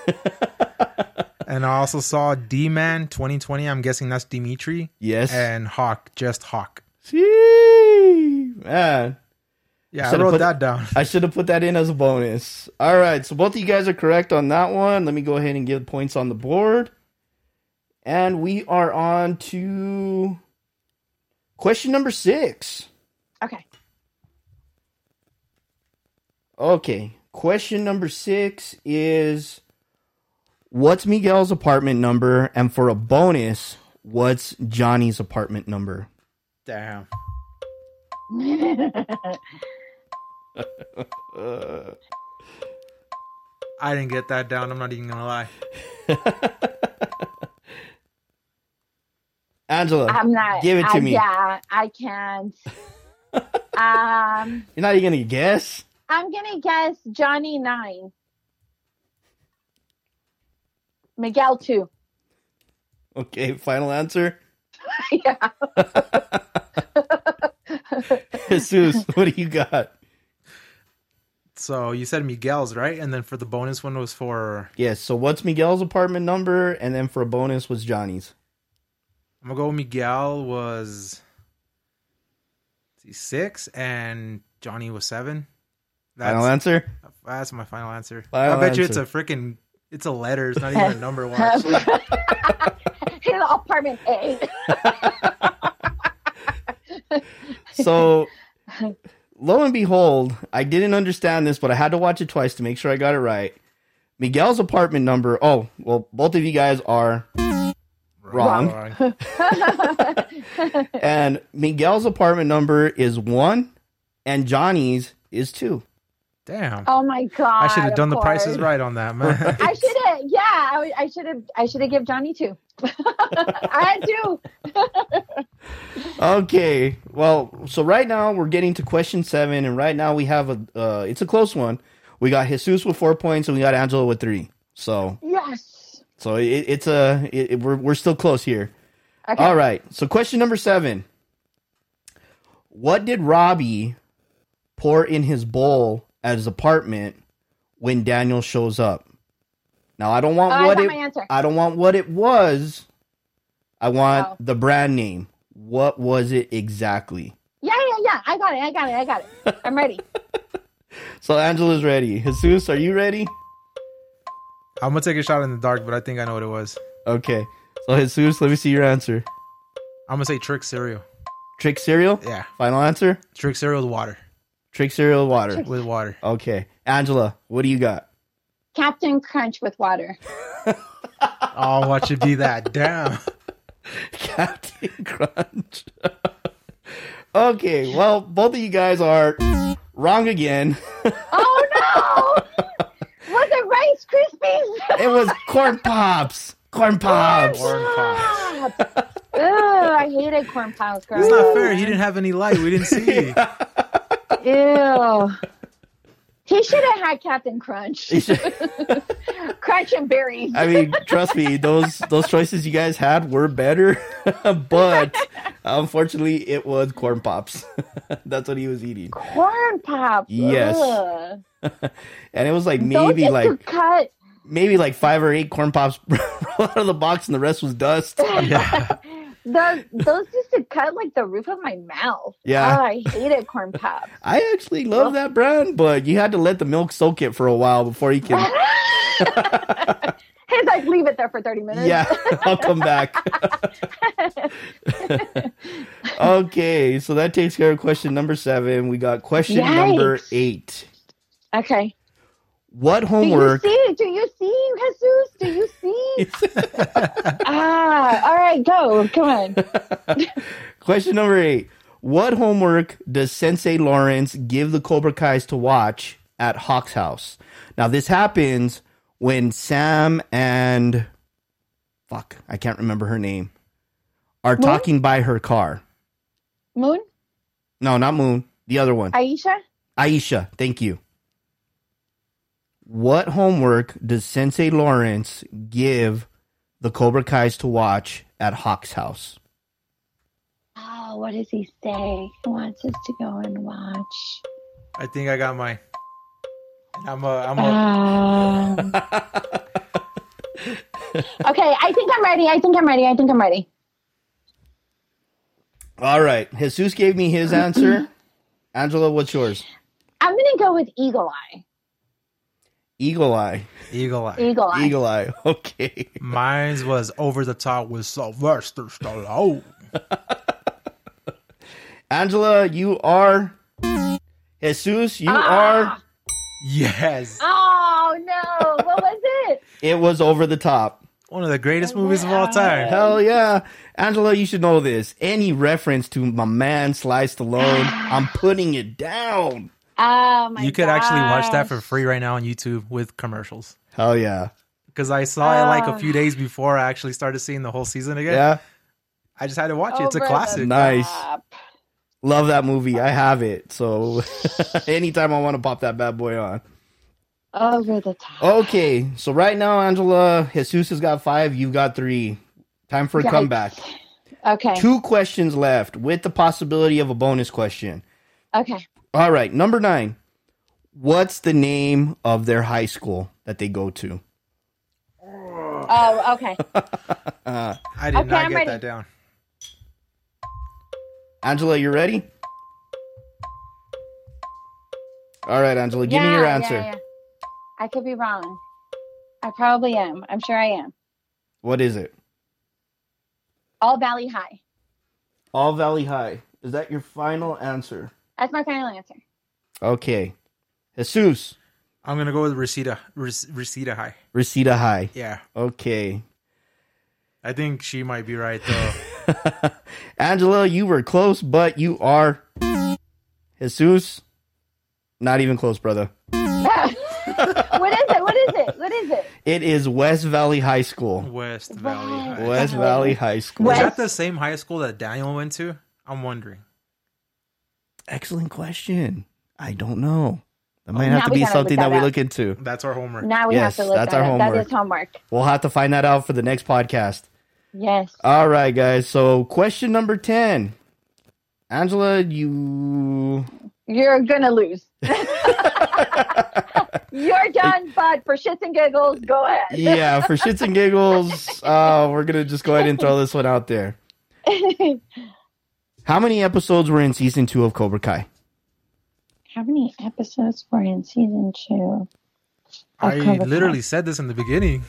And I also saw D Man twenty twenty. I'm guessing that's Dimitri yes. and Hawk, just Hawk. See, man. Yeah, I Should've wrote put- that down. I should have put that in as a bonus. All right, so both of you guys are correct on that one. Let me go ahead and give points on the board. And we are on to question number six. Okay. Okay, question number six is what's Miguel's apartment number? And for a bonus, what's Johnny's apartment number? Damn. I didn't get that down. I'm not even gonna lie. Angela, I'm not. Give it to I- me. Yeah, I can't. um, you're not even going to guess? I'm gonna guess Johnny nine, Miguel two. Okay, final answer. yeah. Jesus, what do you got? So you said Miguel's right, and then for the bonus one was for Yes, so what's Miguel's apartment number? And then for a bonus was Johnny's. I'm gonna go. Miguel was let's see, six, and Johnny was seven. Final That's, answer? that's my final answer. Final I bet you it's a freaking. It's a letter. It's not even a number one. His apartment A. So, lo and behold, I didn't understand this, but I had to watch it twice to make sure I got it right. Miguel's apartment number. Oh, well, both of you guys are wrong. And Miguel's apartment number is one, and Johnny's is two. Damn. oh my god! I should have of done the prices right on that, man. I should have. Yeah, I, I should have. I should have give Johnny two. I had two. Okay, well, so right now we're getting to question seven, and right now we have a. Uh, it's a close one. We got Jesus with four points, and we got Angela with three. So, Yes. So it, it's a. It, we're we're still close here. Okay. All right. So, question number seven. What did Robbie pour in his bowl at his apartment when Daniel shows up? Now, I don't want Oh, what got it. I don't want what it was. I want Oh. the brand name. What was it exactly? Yeah, yeah, yeah. I got it. I got it. I got it. I'm ready. So Angela's ready. Jesus, are you ready? I'm gonna take a shot in the dark, but I think I know what it was. Okay. So Jesus, let me see your answer. I'm gonna say Trix cereal. Trix cereal. Yeah, Final answer. Trix cereal with water. Trix cereal with water. With water. Okay. Angela, what do you got? Captain Crunch with water. Oh, what should be that? Damn. Captain Crunch. okay, well, both of you guys are wrong again. Oh no! Was it Rice Krispies? It was corn pops. Corn pops. Corn pops. Ugh, I hated corn pops. It's not fair. He didn't have any light. We didn't see. Ew. He should have had Captain Crunch. Crunch and berries. I mean, trust me, those those choices you guys had were better, but unfortunately, it was corn pops. That's what he was eating, corn pops. Yes. Ugh. and it was like Those maybe used like cut. maybe like five or eight corn pops out of the box, and the rest was dust. Yeah. Those, those used to cut like the roof of my mouth. Yeah. Oh, I hated corn pops. I actually love that brand, but you had to let the milk soak it for a while before you can. hey, He's like, leave it there for 30 minutes. Yeah, I'll come back. okay, so that takes care of question number seven. We got question number eight. Okay. What Do you homework? see? Do you see, Jesus? Do you see? ah, all right, go. Come on. Question number eight. What homework does Sensei Lawrence give the Cobra Kai's to watch at Hawk's house? Now, this happens when Sam and fuck, I can't remember her name, are Moon? talking by her car. Moon? No, not Moon. The other one. Aisha? Aisha, thank you. What homework does Sensei Lawrence give the Cobra Kai's to watch at Hawk's house? Oh, what does he say? He wants us to go and watch. I think I got mine. I'm a, I'm a, Um, okay, I think I'm ready. I think I'm ready. I think I'm ready. All right. Jesus gave me his answer. Angela, what's yours? I'm going to go with Eagle Eye. Eagle Eye. eagle eye. Eagle Eye. Eagle Eye. Okay. Mine's was over the top with Sylvester Stallone. Angela, you are. Jesus, you Ah. are. Yes, Oh, no. What was it? It was over the top. one of the greatest movies of all time. Hell yeah. Angela, you should know this. Any reference to my man Sly Stallone, I'm putting it down. Oh, my You could actually watch that for free right now on YouTube with commercials. Hell yeah. Because I saw it like a few oh. days before I actually started seeing the whole season again. Yeah. I just had to watch it. It's a classic. Nice. Love that movie. I have it. So anytime I want to pop that bad boy on. Over the top. Okay. So right now, Angela, Jesus has got five. You've got three. Time for a Yikes. comeback. Okay. Two questions left with the possibility of a bonus question. Okay. All right. Number nine. What's the name of their high school that they go to? Oh, okay. I did Okay, not I'm get ready. that down. Angela, you ready? All right, Angela, give me Yeah, your yeah, answer. yeah. I could be wrong. I probably am. I'm sure I am. What is it? All Valley High. All Valley High. Is that your final answer? That's my final answer. Okay. Jesus, I'm gonna go with Reseda Res- Reseda High. Reseda High. Yeah, Okay. I think she might be right though. Angela, you were close, but you are Jesus. Not even close, brother. what is it? What is it? What is it? It is West Valley High School. West Valley High. West Valley High School. Was West- that the same high school that Daniel went to? I'm wondering. Excellent question. I don't know. That might Now have to be something that that we look into. That's our homework. Now we Yes, have to look that's that That's our up. Homework. is homework. We'll have to find that out for the next podcast. Yes. All right, guys. So, question number 10. Angela, you. You're gonna lose. You're done, but for shits and giggles, go ahead. Yeah, for shits and giggles, uh, we're going to just go ahead and throw this one out there. How many episodes were in season two of Cobra Kai? How many episodes were in season two? of I Cobra Kai? literally said this in the beginning.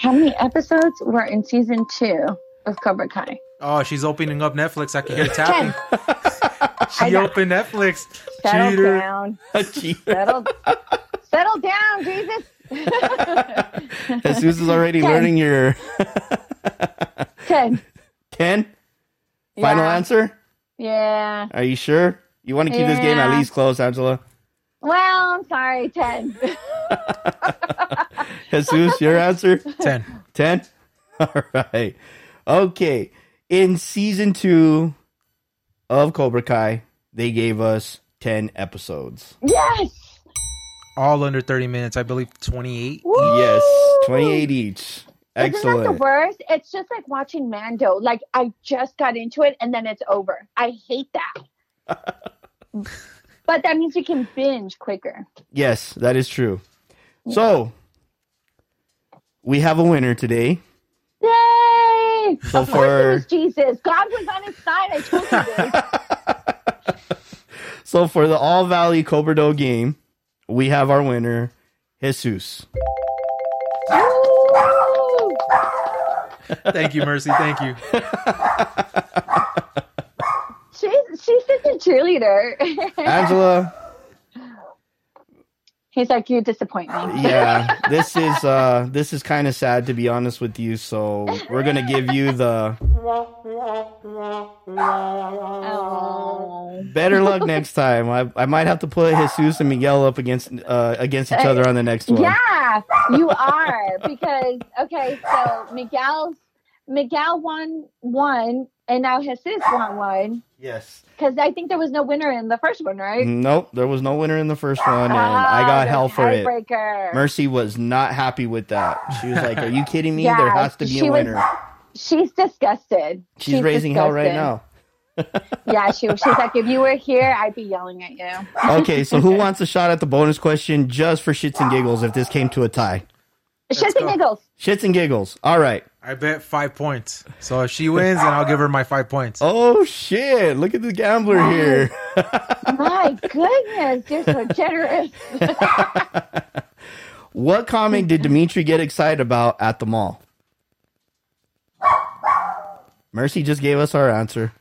How many episodes were in season two of Cobra Kai? Oh, she's opening up Netflix. I can hear tapping. I She know. opened Netflix. Settle Cheater. down. Jesus Settle, settle down, Jesus. Jesus is already Ten. learning your Ten. Ten. 10? Final answer? Yeah. Are you sure? You want to keep this game at least close, Angela? Well, I'm sorry. Ten. Jesus, your answer? Ten. 10? All right. Okay. In season two of Cobra Kai, they gave us 10 episodes. yes. All under 30 minutes. I believe 28. Woo! Yes, 28 each. Isn't that the worst? It's just like watching Mando. Like I just got into it and then it's over. I hate that. but that means you can binge quicker. Yes, that is true. So, we have a winner today. Yay! So of course it for was Jesus. God was on his side. I told you this. so for the All Valley Cobra Do game, we have our winner, Jesus. Woo! Thank you, Mercy. Thank you. She's she's such a cheerleader. Angela, He's like, you disappoint me. yeah, this is uh this is kind of sad to be honest with you. So we're gonna give you the Oh. better luck next time. I I might have to put Jesus and Miguel up against uh against each other on the next one. Yeah, you are because okay, so Miguel's Miguel won one, and now Jesus won one Yes. Because I think there was no winner in the first one, right? Nope, there was no winner in the first one, and I got Ah, hell for it. Mercy was not happy with that. She was like, "Are you kidding me? Yeah, there has to be she a was- winner." She's disgusted. She's, raising hell right now. Yeah, she she's like, if you were here, I'd be yelling at you. Okay, so who wants a shot at the bonus question just for shits and giggles if this came to a tie? Shits and giggles. Shits and giggles. All right. I bet five points. So if she wins, then I'll give her my five points. Oh shit! Look at the gambler here. My goodness, you're so generous. what comic did Demetri get excited about at the mall? Mercy just gave us our answer.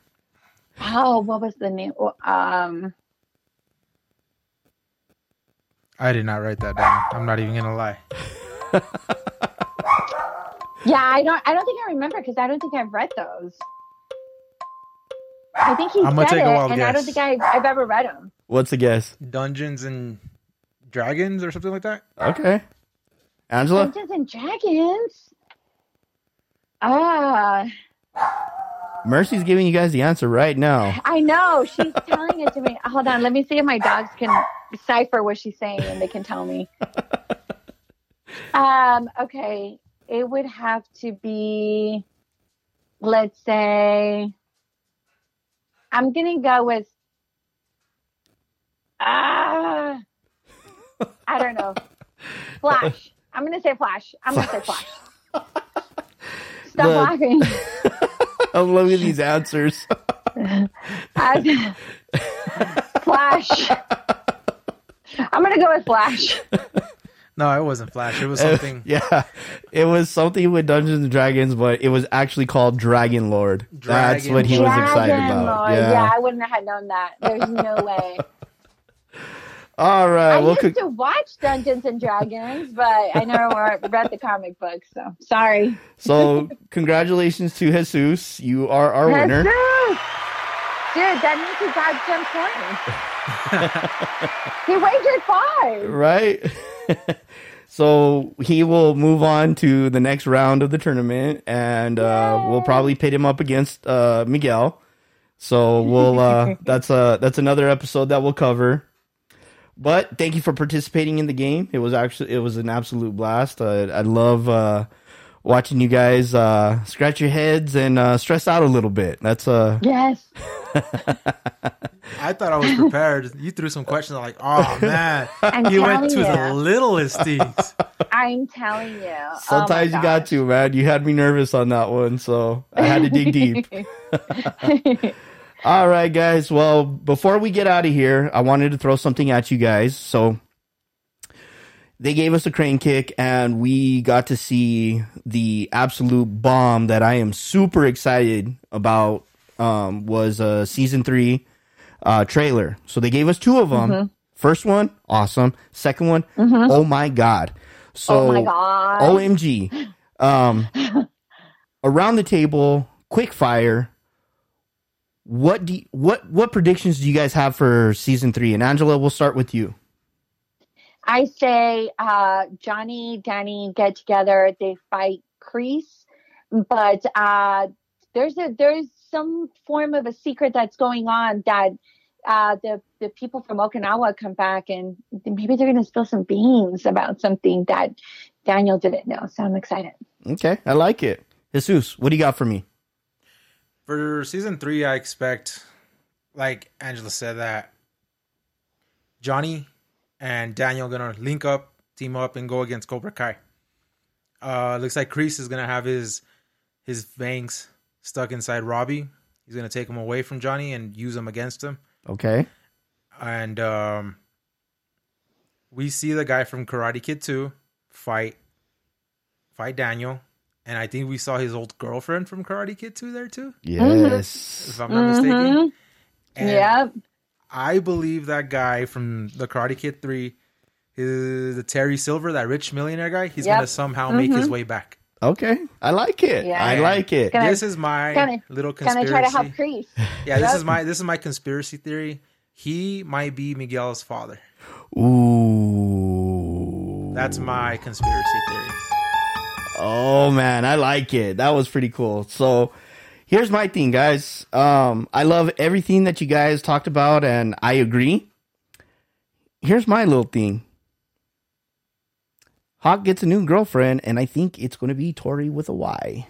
Oh, what was the name? Um, I did not write that down. I'm not even gonna lie. yeah, I don't. I don't think I remember because I don't think I've read those. I think he I'm gonna said take a it, wild and I don't guess. think I've, I've ever read them. What's the guess? Dungeons and Dragons or something like that. Okay. Angela? Dungeons and Dragons. Ah, Mercy's giving you guys the answer right now. I know. She's telling it to me. Hold on. Let me see if my dogs can decipher what she's saying and they can tell me. Um, okay. It would have to be, let's say, I'm going to go with, ah, I don't know. Flash. I'm going to say Flash. I'm going to say Flash. Stop laughing. I'm loving these answers. I- Flash. I'm gonna go with Flash. No, it wasn't Flash. It was something. yeah. It was something with Dungeons and Dragons, but it was actually called Dragon Lord. That's what he was Dragon excited about. Lord. Yeah. Yeah. I wouldn't have known that. There's no way. All right. I well, used con- to watch Dungeons and Dragons, but I never wa- read the comic book. So sorry. so congratulations to Jesus. You are our winner. Jesus! Dude, that means he got some points. he wagered five. Right? so he will move on to the next round of the tournament, and uh, we'll probably pit him up against uh, Miguel. So we'll uh, that's uh that's another episode that we'll cover. But thank you for participating in the game. It was actually it was an absolute blast. Uh, I love uh, watching you guys uh, scratch your heads and uh, stress out a little bit. That's uh Yes. I thought I was prepared. You threw some questions. Like, oh man, I'm you went to you. the littlest things. I'm telling you. Oh my sometimes you got to man. You had me nervous on that one, so I had to dig deep. All right, guys. Well, before we get out of here, I wanted to throw something at you guys. So they gave us a crane kick, and we got to see the absolute bomb that I am super excited about. Um, was a season three uh, trailer. So they gave us two of them. First one, awesome. Second one, oh my god. So oh my god. OMG. Um, around the table, quick fire. What do you, what what predictions do you guys have for season three? And Angela, we'll start with you. I say uh, Johnny, Danny get together. They fight Kreese, but uh, there's a there's some form of a secret that's going on that uh, the the people from Okinawa come back and maybe they're going to spill some beans about something that Daniel didn't know. So I'm excited. Okay, I like it. Jesus, what do you got for me? For season three, I expect, like Angela said, that Johnny and Daniel gonna link up, team up, and go against Cobra Kai. Uh, looks like Kreese is gonna have his his fangs stuck inside Robbie. He's gonna take him away from Johnny and use them against him. Okay, And um, we see the guy from Karate Kid 2 fight fight Daniel, and I think we saw his old girlfriend from Karate Kid 2 there too, Yes. if I'm not mistaken. And Yep. I believe that guy from the Karate Kid 3 is the Terry Silver, that rich millionaire guy. He's Yep. gonna somehow make his mm-hmm. way back. Okay. I like it. Yeah. I like it. Gonna- this is my gonna- little Gonna conspiracy. try to help Kreese. Yeah, this Yep. is my this is my conspiracy theory. He might be Miguel's father. Ooh. That's my conspiracy theory. Oh man, I like it. That was pretty cool. So here's my thing, guys. Um, I love everything that you guys talked about, and I agree. Here's my little thing. Hawk gets a new girlfriend, and I think it's going to be Tori with a Y.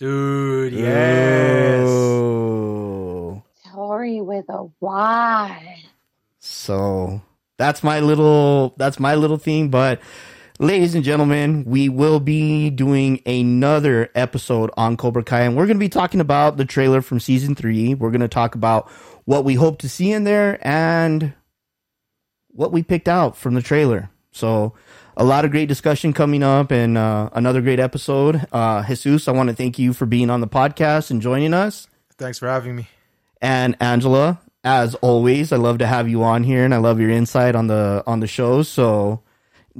Dude, yes. Oh. Tori with a Y. So that's my little that's my little thing. But ladies and gentlemen, we will be doing another episode on Cobra Kai, and we're going to be talking about the trailer from season three. We're going to talk about what we hope to see in there and what we picked out from the trailer. So a lot of great discussion coming up and uh, another great episode. Uh, Jesus, I want to thank you for being on the podcast and joining us. Thanks for having me. And Angela, as always, I love to have you on here, and I love your insight on the on the show. So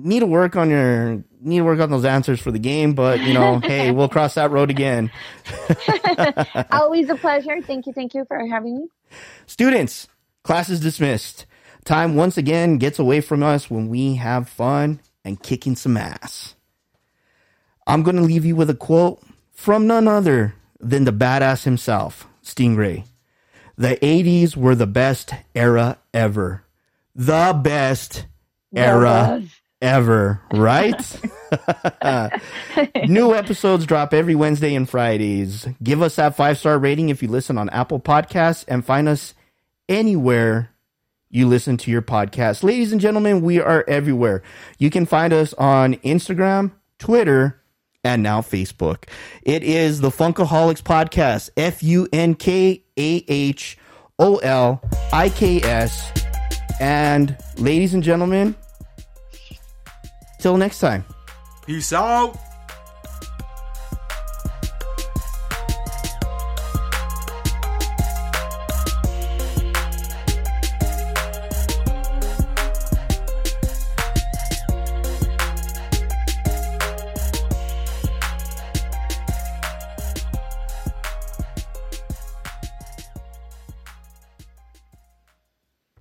need to work on your need to work on those answers for the game, but you know, hey, we'll cross that road again. Always a pleasure. Thank you. Thank you for having me. Students, class is dismissed. Time once again gets away from us when we have fun and kicking some ass. I'm going to leave you with a quote from none other than the badass himself, Stingray. The 80s were the best era ever. The best era ever, right? New episodes drop every Wednesday and Fridays. Give us that five star rating if you listen on Apple Podcasts and find us anywhere you listen to your podcast. Ladies and gentlemen, we are everywhere. You can find us on Instagram, Twitter, and now Facebook. It is the Funkaholiks Podcast, F U N K A H O L I K S. And ladies and gentlemen, till next time. Peace out.